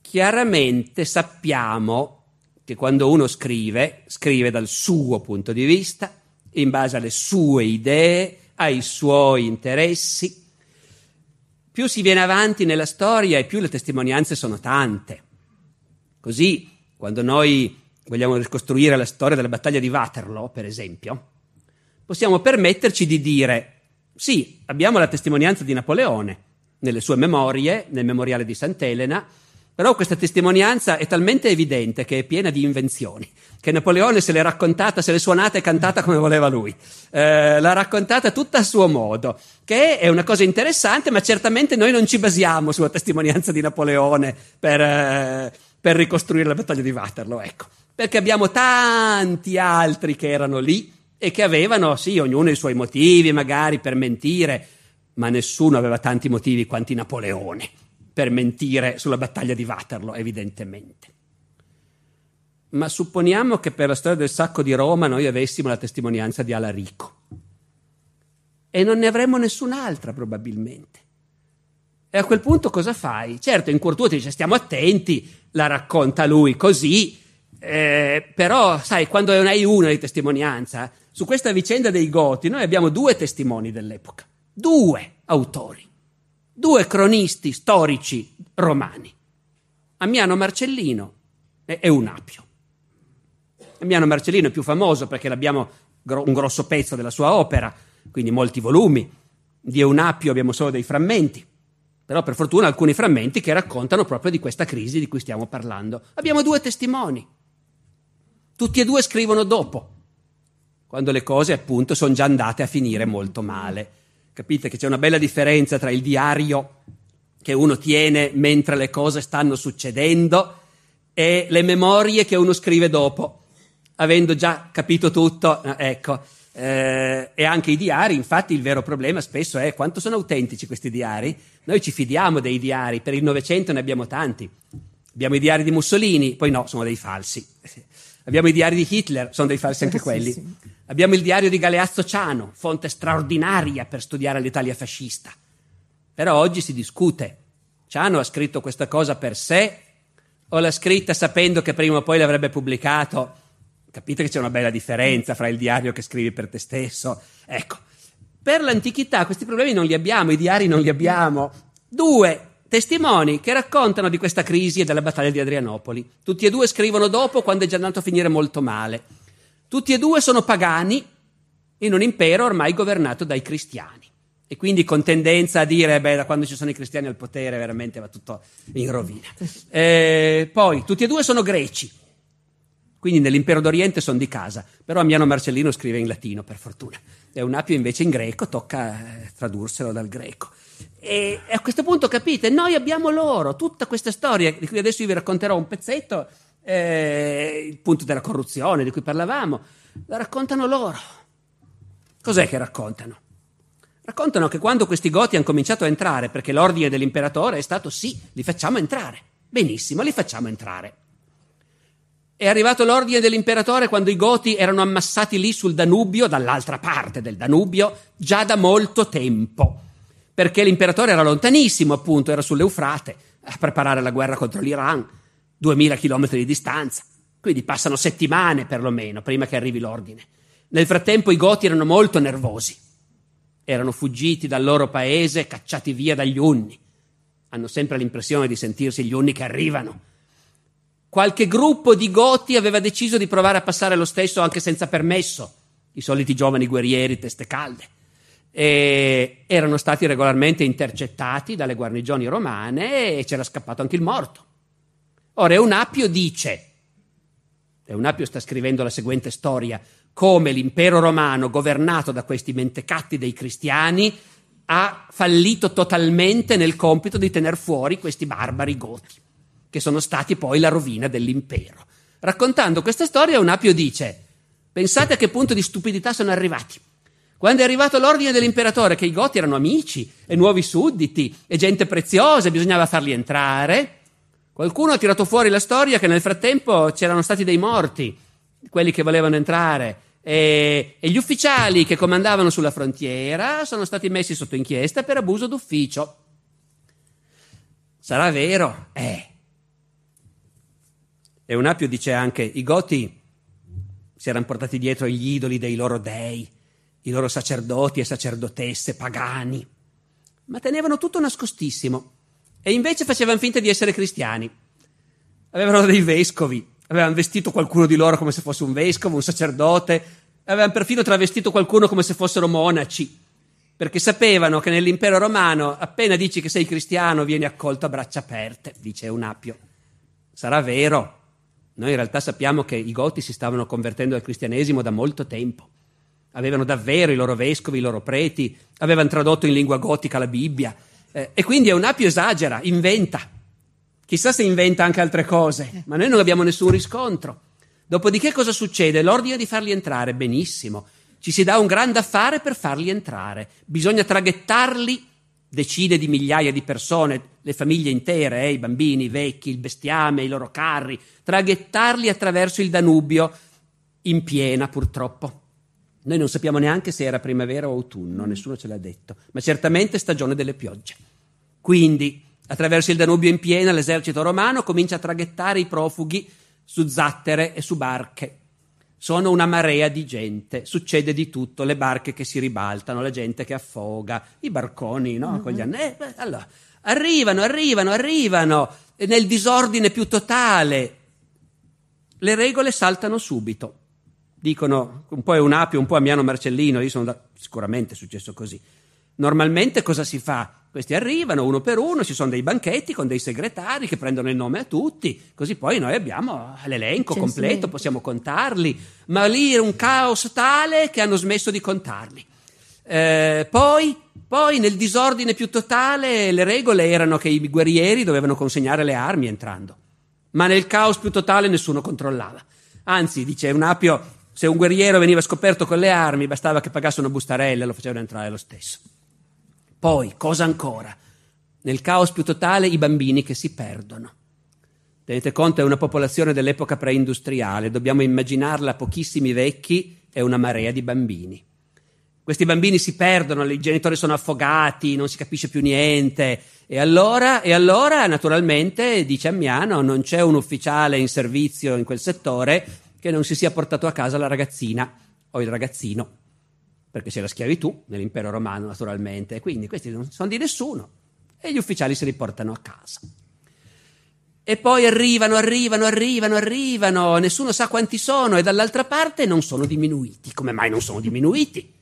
Chiaramente sappiamo che quando uno scrive, scrive dal suo punto di vista, in base alle sue idee, ai suoi interessi. Più si viene avanti nella storia e più le testimonianze sono tante. Così, quando noi vogliamo ricostruire la storia della battaglia di Waterloo, per esempio, possiamo permetterci di dire sì, abbiamo la testimonianza di Napoleone, nelle sue memorie, nel memoriale di Sant'Elena, però questa testimonianza è talmente evidente che è piena di invenzioni, che Napoleone se l'è raccontata, se l'è suonata e cantata come voleva lui, eh, l'ha raccontata tutta a suo modo, che è una cosa interessante, ma certamente noi non ci basiamo sulla testimonianza di Napoleone per, eh, per ricostruire la battaglia di Waterloo, ecco, perché abbiamo tanti altri che erano lì e che avevano, sì, ognuno i suoi motivi magari per mentire, ma nessuno aveva tanti motivi quanti Napoleone per mentire sulla battaglia di Waterloo, evidentemente. Ma supponiamo che per la storia del sacco di Roma noi avessimo la testimonianza di Alarico. E non ne avremmo nessun'altra probabilmente. E a quel punto cosa fai? Certo, in cuor dice stiamo attenti, la racconta lui così, eh, però sai, quando non hai una di testimonianza, su questa vicenda dei Goti noi abbiamo due testimoni dell'epoca, due autori due cronisti storici romani, Ammiano Marcellino e Eunapio. Ammiano Marcellino è più famoso perché abbiamo un grosso pezzo della sua opera, quindi molti volumi. Di Eunapio abbiamo solo dei frammenti, però per fortuna alcuni frammenti che raccontano proprio di questa crisi di cui stiamo parlando. Abbiamo due testimoni. Tutti e due scrivono dopo, quando le cose appunto sono già andate a finire molto male. Capite che c'è una bella differenza tra il diario che uno tiene mentre le cose stanno succedendo e le memorie che uno scrive dopo, avendo già capito tutto. Eh, ecco, eh, e anche i diari, infatti il vero problema spesso è quanto sono autentici questi diari. Noi ci fidiamo dei diari, per il Novecento ne abbiamo tanti. Abbiamo i diari di Mussolini, poi no, sono dei falsi. Abbiamo i diari di Hitler, sono dei falsi anche quelli. Abbiamo il diario di Galeazzo Ciano, fonte straordinaria per studiare l'Italia fascista. Però oggi si discute. Ciano ha scritto questa cosa per sé o l'ha scritta sapendo che prima o poi l'avrebbe pubblicato? Capite che c'è una bella differenza fra il diario che scrivi per te stesso. Ecco, per l'antichità questi problemi non li abbiamo, i diari non li abbiamo. Due, testimoni che raccontano di questa crisi e della battaglia di Adrianopoli. Tutti e due scrivono dopo quando è già andato a finire molto male. Tutti e due sono pagani in un impero ormai governato dai cristiani. E quindi con tendenza a dire, beh, da quando ci sono i cristiani al potere veramente va tutto in rovina. Eh, poi, tutti e due sono greci, quindi nell'impero d'Oriente sono di casa, però Amiano Marcellino scrive in latino, per fortuna. E un Apio invece in greco, tocca eh, tradurselo dal greco. E a questo punto capite, noi abbiamo loro, tutta questa storia di cui adesso io vi racconterò un pezzetto, eh, il punto della corruzione di cui parlavamo, la raccontano loro. Cos'è che raccontano? Raccontano che quando questi goti hanno cominciato a entrare, perché l'ordine dell'imperatore è stato sì, li facciamo entrare. Benissimo, li facciamo entrare. È arrivato l'ordine dell'imperatore quando i Goti erano ammassati lì sul Danubio, dall'altra parte del Danubio, già da molto tempo perché l'imperatore era lontanissimo, appunto, era sull'Eufrate a preparare la guerra contro l'Iran, 2000 km di distanza. Quindi passano settimane perlomeno prima che arrivi l'ordine. Nel frattempo i Goti erano molto nervosi. Erano fuggiti dal loro paese, cacciati via dagli Unni. Hanno sempre l'impressione di sentirsi gli Unni che arrivano. Qualche gruppo di Goti aveva deciso di provare a passare lo stesso anche senza permesso. I soliti giovani guerrieri, teste calde e erano stati regolarmente intercettati dalle guarnigioni romane e c'era scappato anche il morto. Ora Eunapio dice, Eunapio sta scrivendo la seguente storia, come l'impero romano governato da questi mentecatti dei cristiani ha fallito totalmente nel compito di tener fuori questi barbari goti, che sono stati poi la rovina dell'impero. Raccontando questa storia, Eunapio dice, pensate a che punto di stupidità sono arrivati. Quando è arrivato l'ordine dell'imperatore che i Goti erano amici e nuovi sudditi e gente preziosa bisognava farli entrare, qualcuno ha tirato fuori la storia che nel frattempo c'erano stati dei morti, quelli che volevano entrare, e, e gli ufficiali che comandavano sulla frontiera sono stati messi sotto inchiesta per abuso d'ufficio. Sarà vero? Eh. E un Apio dice anche, i Goti si erano portati dietro gli idoli dei loro dei i loro sacerdoti e sacerdotesse pagani, ma tenevano tutto nascostissimo e invece facevano finta di essere cristiani. Avevano dei vescovi, avevano vestito qualcuno di loro come se fosse un vescovo, un sacerdote, avevano perfino travestito qualcuno come se fossero monaci. perché sapevano che nell'impero romano appena dici che sei cristiano vieni accolto a braccia aperte, dice Eunapio. Sarà vero. Noi in realtà sappiamo che i goti si stavano convertendo al cristianesimo da molto tempo. Avevano davvero i loro vescovi, i loro preti, avevano tradotto in lingua gotica la Bibbia. Eh, e quindi Eunapio esagera, inventa. Chissà se inventa anche altre cose, ma noi non abbiamo nessun riscontro. Dopodiché cosa succede? L'ordine di farli entrare, benissimo. Ci si dà un grande affare per farli entrare. Bisogna traghettarli, decine di migliaia di persone, le famiglie intere, eh, i bambini, i vecchi, il bestiame, i loro carri, traghettarli attraverso il Danubio, in piena purtroppo. Noi non sappiamo neanche se era primavera o autunno, nessuno ce l'ha detto, ma certamente stagione delle piogge. Quindi Attraverso il Danubio in piena l'esercito romano comincia a traghettare i profughi su zattere e su barche. Sono una marea di gente, succede di tutto, le barche che si ribaltano, la gente che affoga, i barconi, no? Con gli anni. Eh, allora, arrivano, arrivano, arrivano, nel disordine più totale. Le regole saltano subito. Dicono un po' Eunapio, un po' Amiano Marcellino, io sono da... sicuramente è successo così. Normalmente cosa si fa? Questi arrivano uno per uno, ci sono dei banchetti con dei segretari che prendono il nome a tutti, così poi noi abbiamo l'elenco C'è completo, sì. possiamo contarli, ma lì era un caos tale che hanno smesso di contarli. Eh, poi, poi, nel disordine più totale, le regole erano che i guerrieri dovevano consegnare le armi entrando, ma nel caos più totale nessuno controllava. Anzi, dice Eunapio, se un guerriero veniva scoperto con le armi, bastava che pagasse una bustarella e lo facevano entrare lo stesso. Poi, cosa ancora? Nel caos più totale i bambini che si perdono. Tenete conto, è una popolazione dell'epoca preindustriale, dobbiamo immaginarla pochissimi vecchi e una marea di bambini. Questi bambini si perdono, i genitori sono affogati, non si capisce più niente. E allora, e allora naturalmente, dice Ammiano, non c'è un ufficiale in servizio in quel settore che non si sia portato a casa la ragazzina o il ragazzino perché c'è la schiavitù nell'impero romano naturalmente, quindi questi non sono di nessuno e gli ufficiali si riportano a casa. E poi arrivano, arrivano, arrivano, arrivano, nessuno sa quanti sono e dall'altra parte non sono diminuiti. Come mai non sono diminuiti?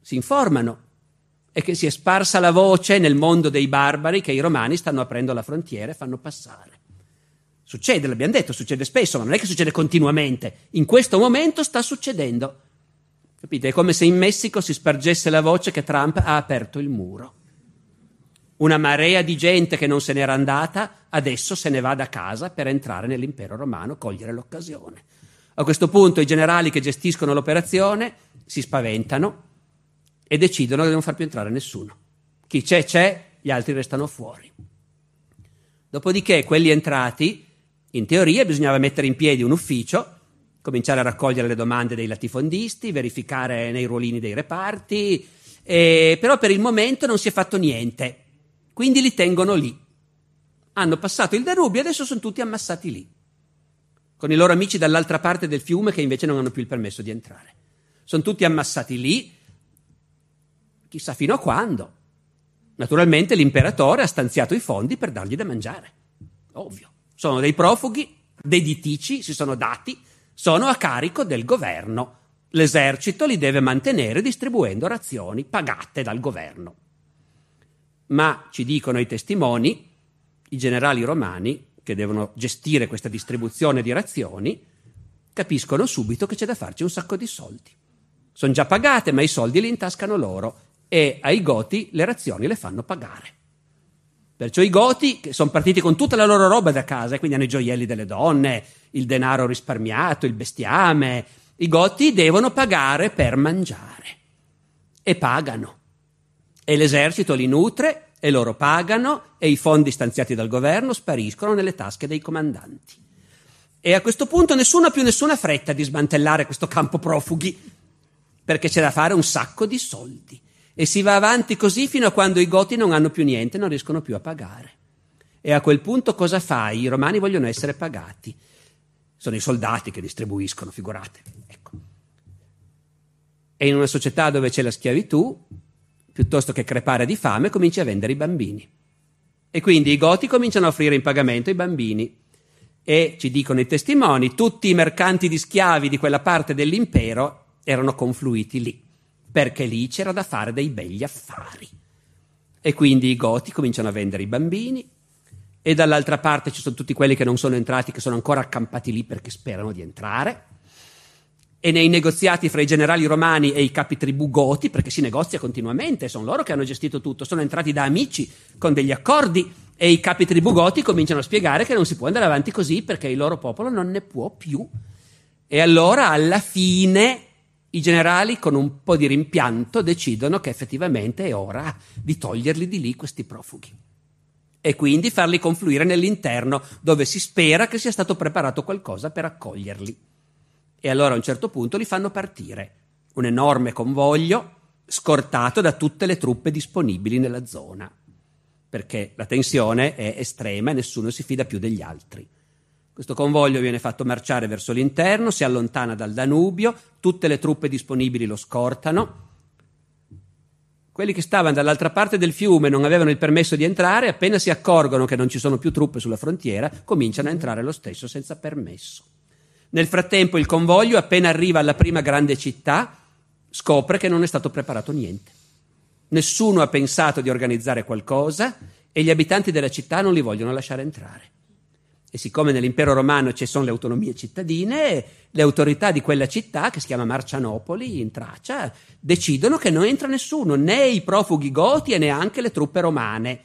Si informano e che si è sparsa la voce nel mondo dei barbari che i romani stanno aprendo la frontiera e fanno passare. Succede, l'abbiamo detto, succede spesso, ma non è che succede continuamente. In questo momento sta succedendo. Capite? È come se in Messico si spargesse la voce che Trump ha aperto il muro. Una marea di gente che non se n'era andata adesso se ne va da casa per entrare nell'impero romano, cogliere l'occasione. A questo punto i generali che gestiscono l'operazione si spaventano e decidono di non far più entrare nessuno. Chi c'è c'è, gli altri restano fuori. Dopodiché quelli entrati, in teoria bisognava mettere in piedi un ufficio cominciare a raccogliere le domande dei latifondisti, verificare nei ruolini dei reparti, eh, però per il momento non si è fatto niente, quindi li tengono lì. Hanno passato il Danubio e adesso sono tutti ammassati lì, con i loro amici dall'altra parte del fiume che invece non hanno più il permesso di entrare. Sono tutti ammassati lì, chissà fino a quando. Naturalmente l'imperatore ha stanziato i fondi per dargli da mangiare, ovvio. Sono dei profughi, dei ditici, si sono dati, sono a carico del governo. L'esercito li deve mantenere distribuendo razioni pagate dal governo. Ma, ci dicono i testimoni, i generali romani, che devono gestire questa distribuzione di razioni, capiscono subito che c'è da farci un sacco di soldi. Sono già pagate, ma i soldi li intascano loro e ai Goti le razioni le fanno pagare. Perciò i Goti, che sono partiti con tutta la loro roba da casa, quindi hanno i gioielli delle donne, il denaro risparmiato, il bestiame, i Goti devono pagare per mangiare. E pagano. E l'esercito li nutre e loro pagano e i fondi stanziati dal governo spariscono nelle tasche dei comandanti. E a questo punto nessuno ha più nessuna fretta di smantellare questo campo profughi, perché c'è da fare un sacco di soldi. E si va avanti così fino a quando i goti non hanno più niente, non riescono più a pagare. E a quel punto cosa fai? I romani vogliono essere pagati. Sono i soldati che distribuiscono, figurate. Ecco. E in una società dove c'è la schiavitù, piuttosto che crepare di fame, cominci a vendere i bambini. E quindi i goti cominciano a offrire in pagamento i bambini. E ci dicono i testimoni, tutti i mercanti di schiavi di quella parte dell'impero erano confluiti lì perché lì c'era da fare dei begli affari. E quindi i goti cominciano a vendere i bambini e dall'altra parte ci sono tutti quelli che non sono entrati, che sono ancora accampati lì perché sperano di entrare. E nei negoziati fra i generali romani e i capi tribù goti, perché si negozia continuamente, sono loro che hanno gestito tutto, sono entrati da amici con degli accordi e i capi tribù goti cominciano a spiegare che non si può andare avanti così perché il loro popolo non ne può più. E allora alla fine i generali con un po' di rimpianto decidono che effettivamente è ora di toglierli di lì questi profughi e quindi farli confluire nell'interno dove si spera che sia stato preparato qualcosa per accoglierli. E allora a un certo punto li fanno partire, un enorme convoglio scortato da tutte le truppe disponibili nella zona, perché la tensione è estrema e nessuno si fida più degli altri. Questo convoglio viene fatto marciare verso l'interno, si allontana dal Danubio, tutte le truppe disponibili lo scortano. Quelli che stavano dall'altra parte del fiume non avevano il permesso di entrare, appena si accorgono che non ci sono più truppe sulla frontiera, cominciano a entrare lo stesso senza permesso. Nel frattempo il convoglio, appena arriva alla prima grande città, scopre che non è stato preparato niente. Nessuno ha pensato di organizzare qualcosa e gli abitanti della città non li vogliono lasciare entrare. E siccome nell'impero romano ci sono le autonomie cittadine, le autorità di quella città, che si chiama Marcianopoli, in Tracia, decidono che non entra nessuno, né i profughi goti e neanche le truppe romane,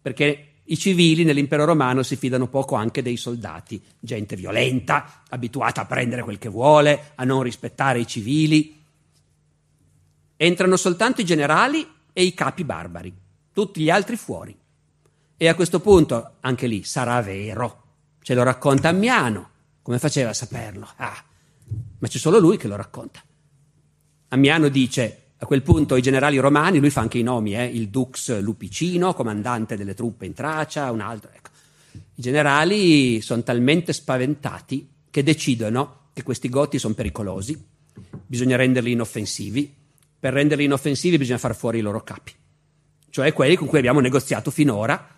perché i civili nell'impero romano si fidano poco anche dei soldati, gente violenta, abituata a prendere quel che vuole, a non rispettare i civili. Entrano soltanto i generali e i capi barbari, tutti gli altri fuori. E a questo punto, anche lì, sarà vero Ce lo racconta Ammiano. Come faceva a saperlo? Ah, ma c'è solo lui che lo racconta. Ammiano dice, a quel punto i generali romani, lui fa anche i nomi, eh, il Dux Lupicino, comandante delle truppe in Tracia, un altro. Ecco. I generali sono talmente spaventati che decidono che questi goti sono pericolosi, bisogna renderli inoffensivi. Per renderli inoffensivi bisogna far fuori i loro capi, cioè quelli con cui abbiamo negoziato finora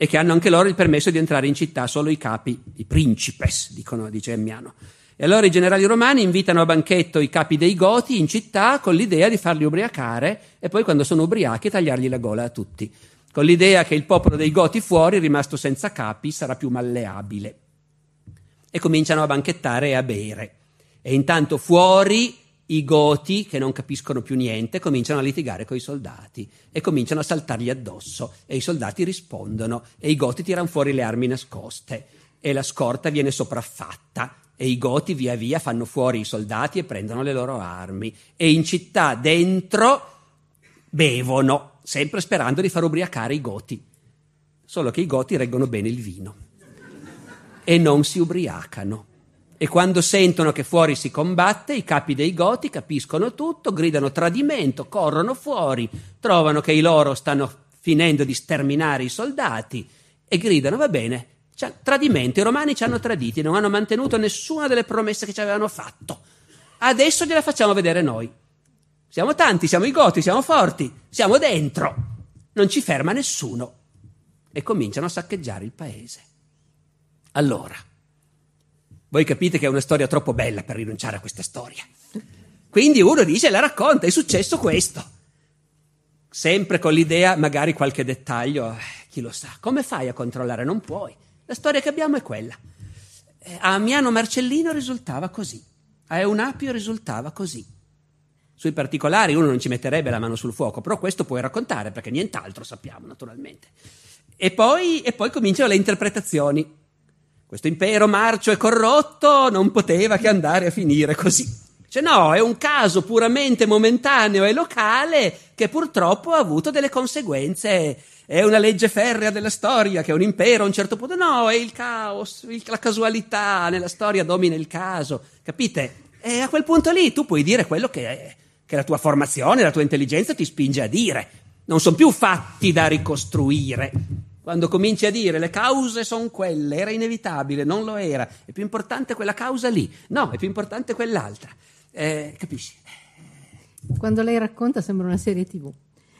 e che hanno anche loro il permesso di entrare in città, solo i capi, i principes, dicono, dice Emmiano. E allora i generali romani invitano a banchetto i capi dei Goti in città con l'idea di farli ubriacare e poi quando sono ubriachi tagliargli la gola a tutti, con l'idea che il popolo dei Goti fuori, rimasto senza capi, sarà più malleabile. E cominciano a banchettare e a bere. E intanto fuori i goti, che non capiscono più niente, cominciano a litigare con i soldati e cominciano a saltargli addosso e i soldati rispondono e i goti tirano fuori le armi nascoste e la scorta viene sopraffatta e i goti via via fanno fuori i soldati e prendono le loro armi e in città dentro bevono, sempre sperando di far ubriacare i goti. Solo che i goti reggono bene il vino e non si ubriacano. E quando sentono che fuori si combatte, i capi dei Goti capiscono tutto, gridano tradimento, corrono fuori, trovano che i loro stanno finendo di sterminare i soldati e gridano: Va bene, tradimento, i romani ci hanno traditi, non hanno mantenuto nessuna delle promesse che ci avevano fatto. Adesso gliela facciamo vedere noi. Siamo tanti, siamo i Goti, siamo forti, siamo dentro. Non ci ferma nessuno. E cominciano a saccheggiare il paese. Allora, voi capite che è una storia troppo bella per rinunciare a questa storia. Quindi uno dice, la racconta, è successo questo. Sempre con l'idea, magari qualche dettaglio, eh, chi lo sa. Come fai a controllare? Non puoi. La storia che abbiamo è quella. Eh, a Amiano Marcellino risultava così. A Eunapio risultava così. Sui particolari uno non ci metterebbe la mano sul fuoco, però questo puoi raccontare perché nient'altro sappiamo naturalmente. E poi, e poi cominciano le interpretazioni. Questo impero marcio e corrotto non poteva che andare a finire così. Cioè no, è un caso puramente momentaneo e locale che purtroppo ha avuto delle conseguenze. È una legge ferrea della storia che un impero a un certo punto... No, è il caos, la casualità, nella storia domina il caso. Capite? E a quel punto lì tu puoi dire quello che, che la tua formazione, la tua intelligenza ti spinge a dire. Non sono più fatti da ricostruire quando cominci a dire le cause sono quelle, era inevitabile, non lo era, è più importante quella causa lì, no, è più importante quell'altra. Eh, capisci? Quando lei racconta sembra una serie tv.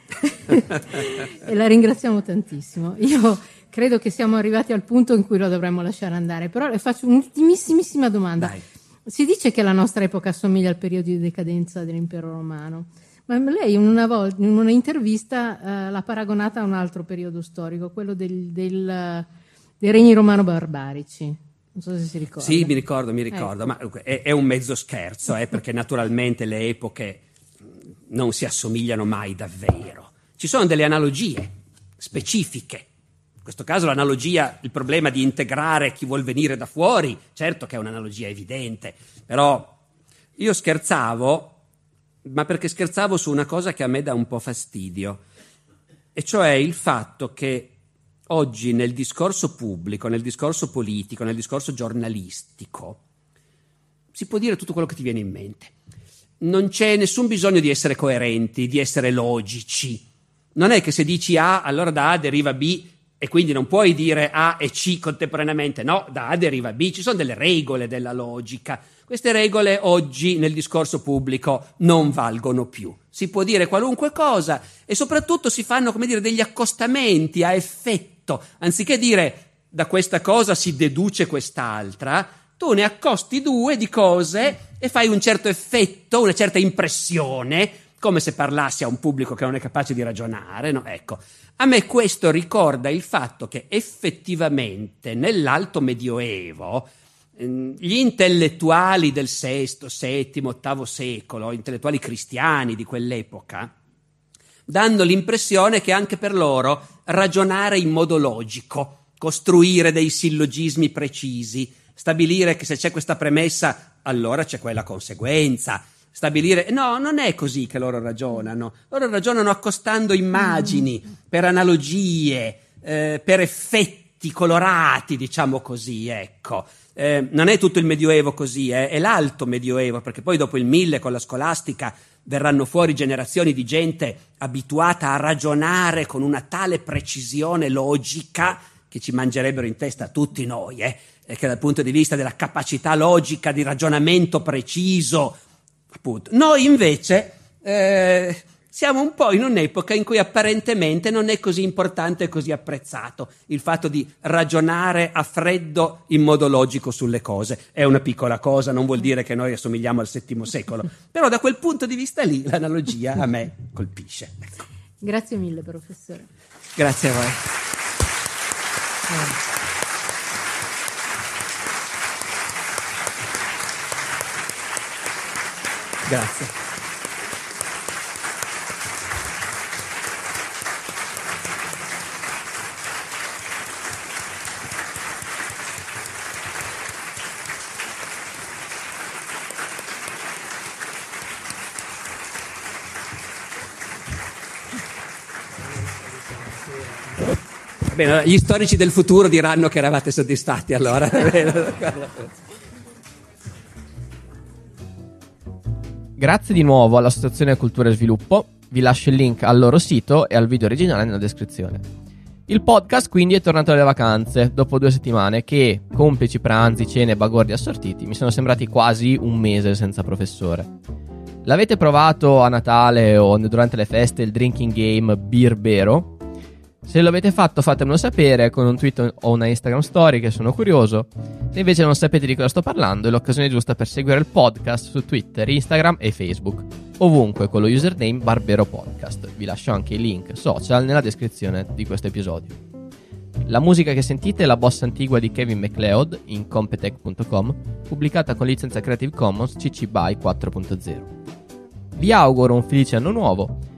e la ringraziamo tantissimo. Io credo che siamo arrivati al punto in cui lo dovremmo lasciare andare, però le faccio un'ultimissimissima domanda. Dai. Si dice che la nostra epoca assomiglia al periodo di decadenza dell'impero romano. Ma lei in una volta, in un'intervista uh, l'ha paragonata a un altro periodo storico, quello del, del, dei regni romano-barbarici. Non so se si ricorda. Sì, mi ricordo, mi ricordo, ecco. ma è, è, un mezzo scherzo, eh, perché naturalmente le epoche non si assomigliano mai davvero. Ci sono delle analogie specifiche. In questo caso l'analogia, il problema di integrare chi vuol venire da fuori, certo che è un'analogia evidente, però io scherzavo, ma perché scherzavo su una cosa che a me dà un po' fastidio, e cioè il fatto che oggi nel discorso pubblico, nel discorso politico, nel discorso giornalistico, si può dire tutto quello che ti viene in mente. Non c'è nessun bisogno di essere coerenti, di essere logici. Non è che se dici A, allora da A deriva B e quindi non puoi dire A e C contemporaneamente. No, da A deriva B. Ci sono delle regole della logica. Queste regole oggi nel discorso pubblico non valgono più. Si può dire qualunque cosa e soprattutto si fanno, come dire, degli accostamenti a effetto. Anziché dire da questa cosa si deduce quest'altra, tu ne accosti due di cose e fai un certo effetto, una certa impressione, come se parlassi a un pubblico che non è capace di ragionare. No? Ecco, a me questo ricorda il fatto che effettivamente nell'alto medioevo gli intellettuali del VI, VII, VIII secolo, intellettuali cristiani di quell'epoca, danno l'impressione che anche per loro ragionare in modo logico, costruire dei sillogismi precisi, stabilire che se c'è questa premessa allora c'è quella conseguenza, stabilire no, non è così che loro ragionano, loro ragionano accostando immagini per analogie, eh, per effetti colorati, diciamo così, ecco eh, non è tutto il Medioevo così, eh, è l'alto Medioevo, perché poi dopo il Mille con la scolastica verranno fuori generazioni di gente abituata a ragionare con una tale precisione logica che ci mangerebbero in testa tutti noi, eh, che dal punto di vista della capacità logica di ragionamento preciso, appunto. Noi invece eh, siamo un po' in un'epoca in cui apparentemente non è così importante e così apprezzato il fatto di ragionare a freddo in modo logico sulle cose. È una piccola cosa, non vuol dire che noi assomigliamo al VII secolo, però da quel punto di vista lì l'analogia a me colpisce. Ecco. Grazie mille, professore. Grazie a voi. Grazie. Bene, gli storici del futuro diranno che eravate soddisfatti allora. Grazie di nuovo all'Associazione Cultura e Sviluppo, vi lascio il link al loro sito e al video originale nella descrizione. Il podcast quindi è tornato alle vacanze, dopo due settimane che, complici pranzi, cene e bagordi assortiti, mi sono sembrati quasi un mese senza professore. L'avete provato a Natale o durante le feste il drinking game Birbero? Se lo avete fatto fatemelo sapere con un tweet o una Instagram story che sono curioso. Se invece non sapete di cosa sto parlando è l'occasione giusta per seguire il podcast su Twitter, Instagram e Facebook. Ovunque con lo username Barbero Podcast. Vi lascio anche i link social nella descrizione di questo episodio. La musica che sentite è la bossa antigua di Kevin MacLeod in competech.com, pubblicata con licenza Creative Commons CC BY 4.0. Vi auguro un felice anno nuovo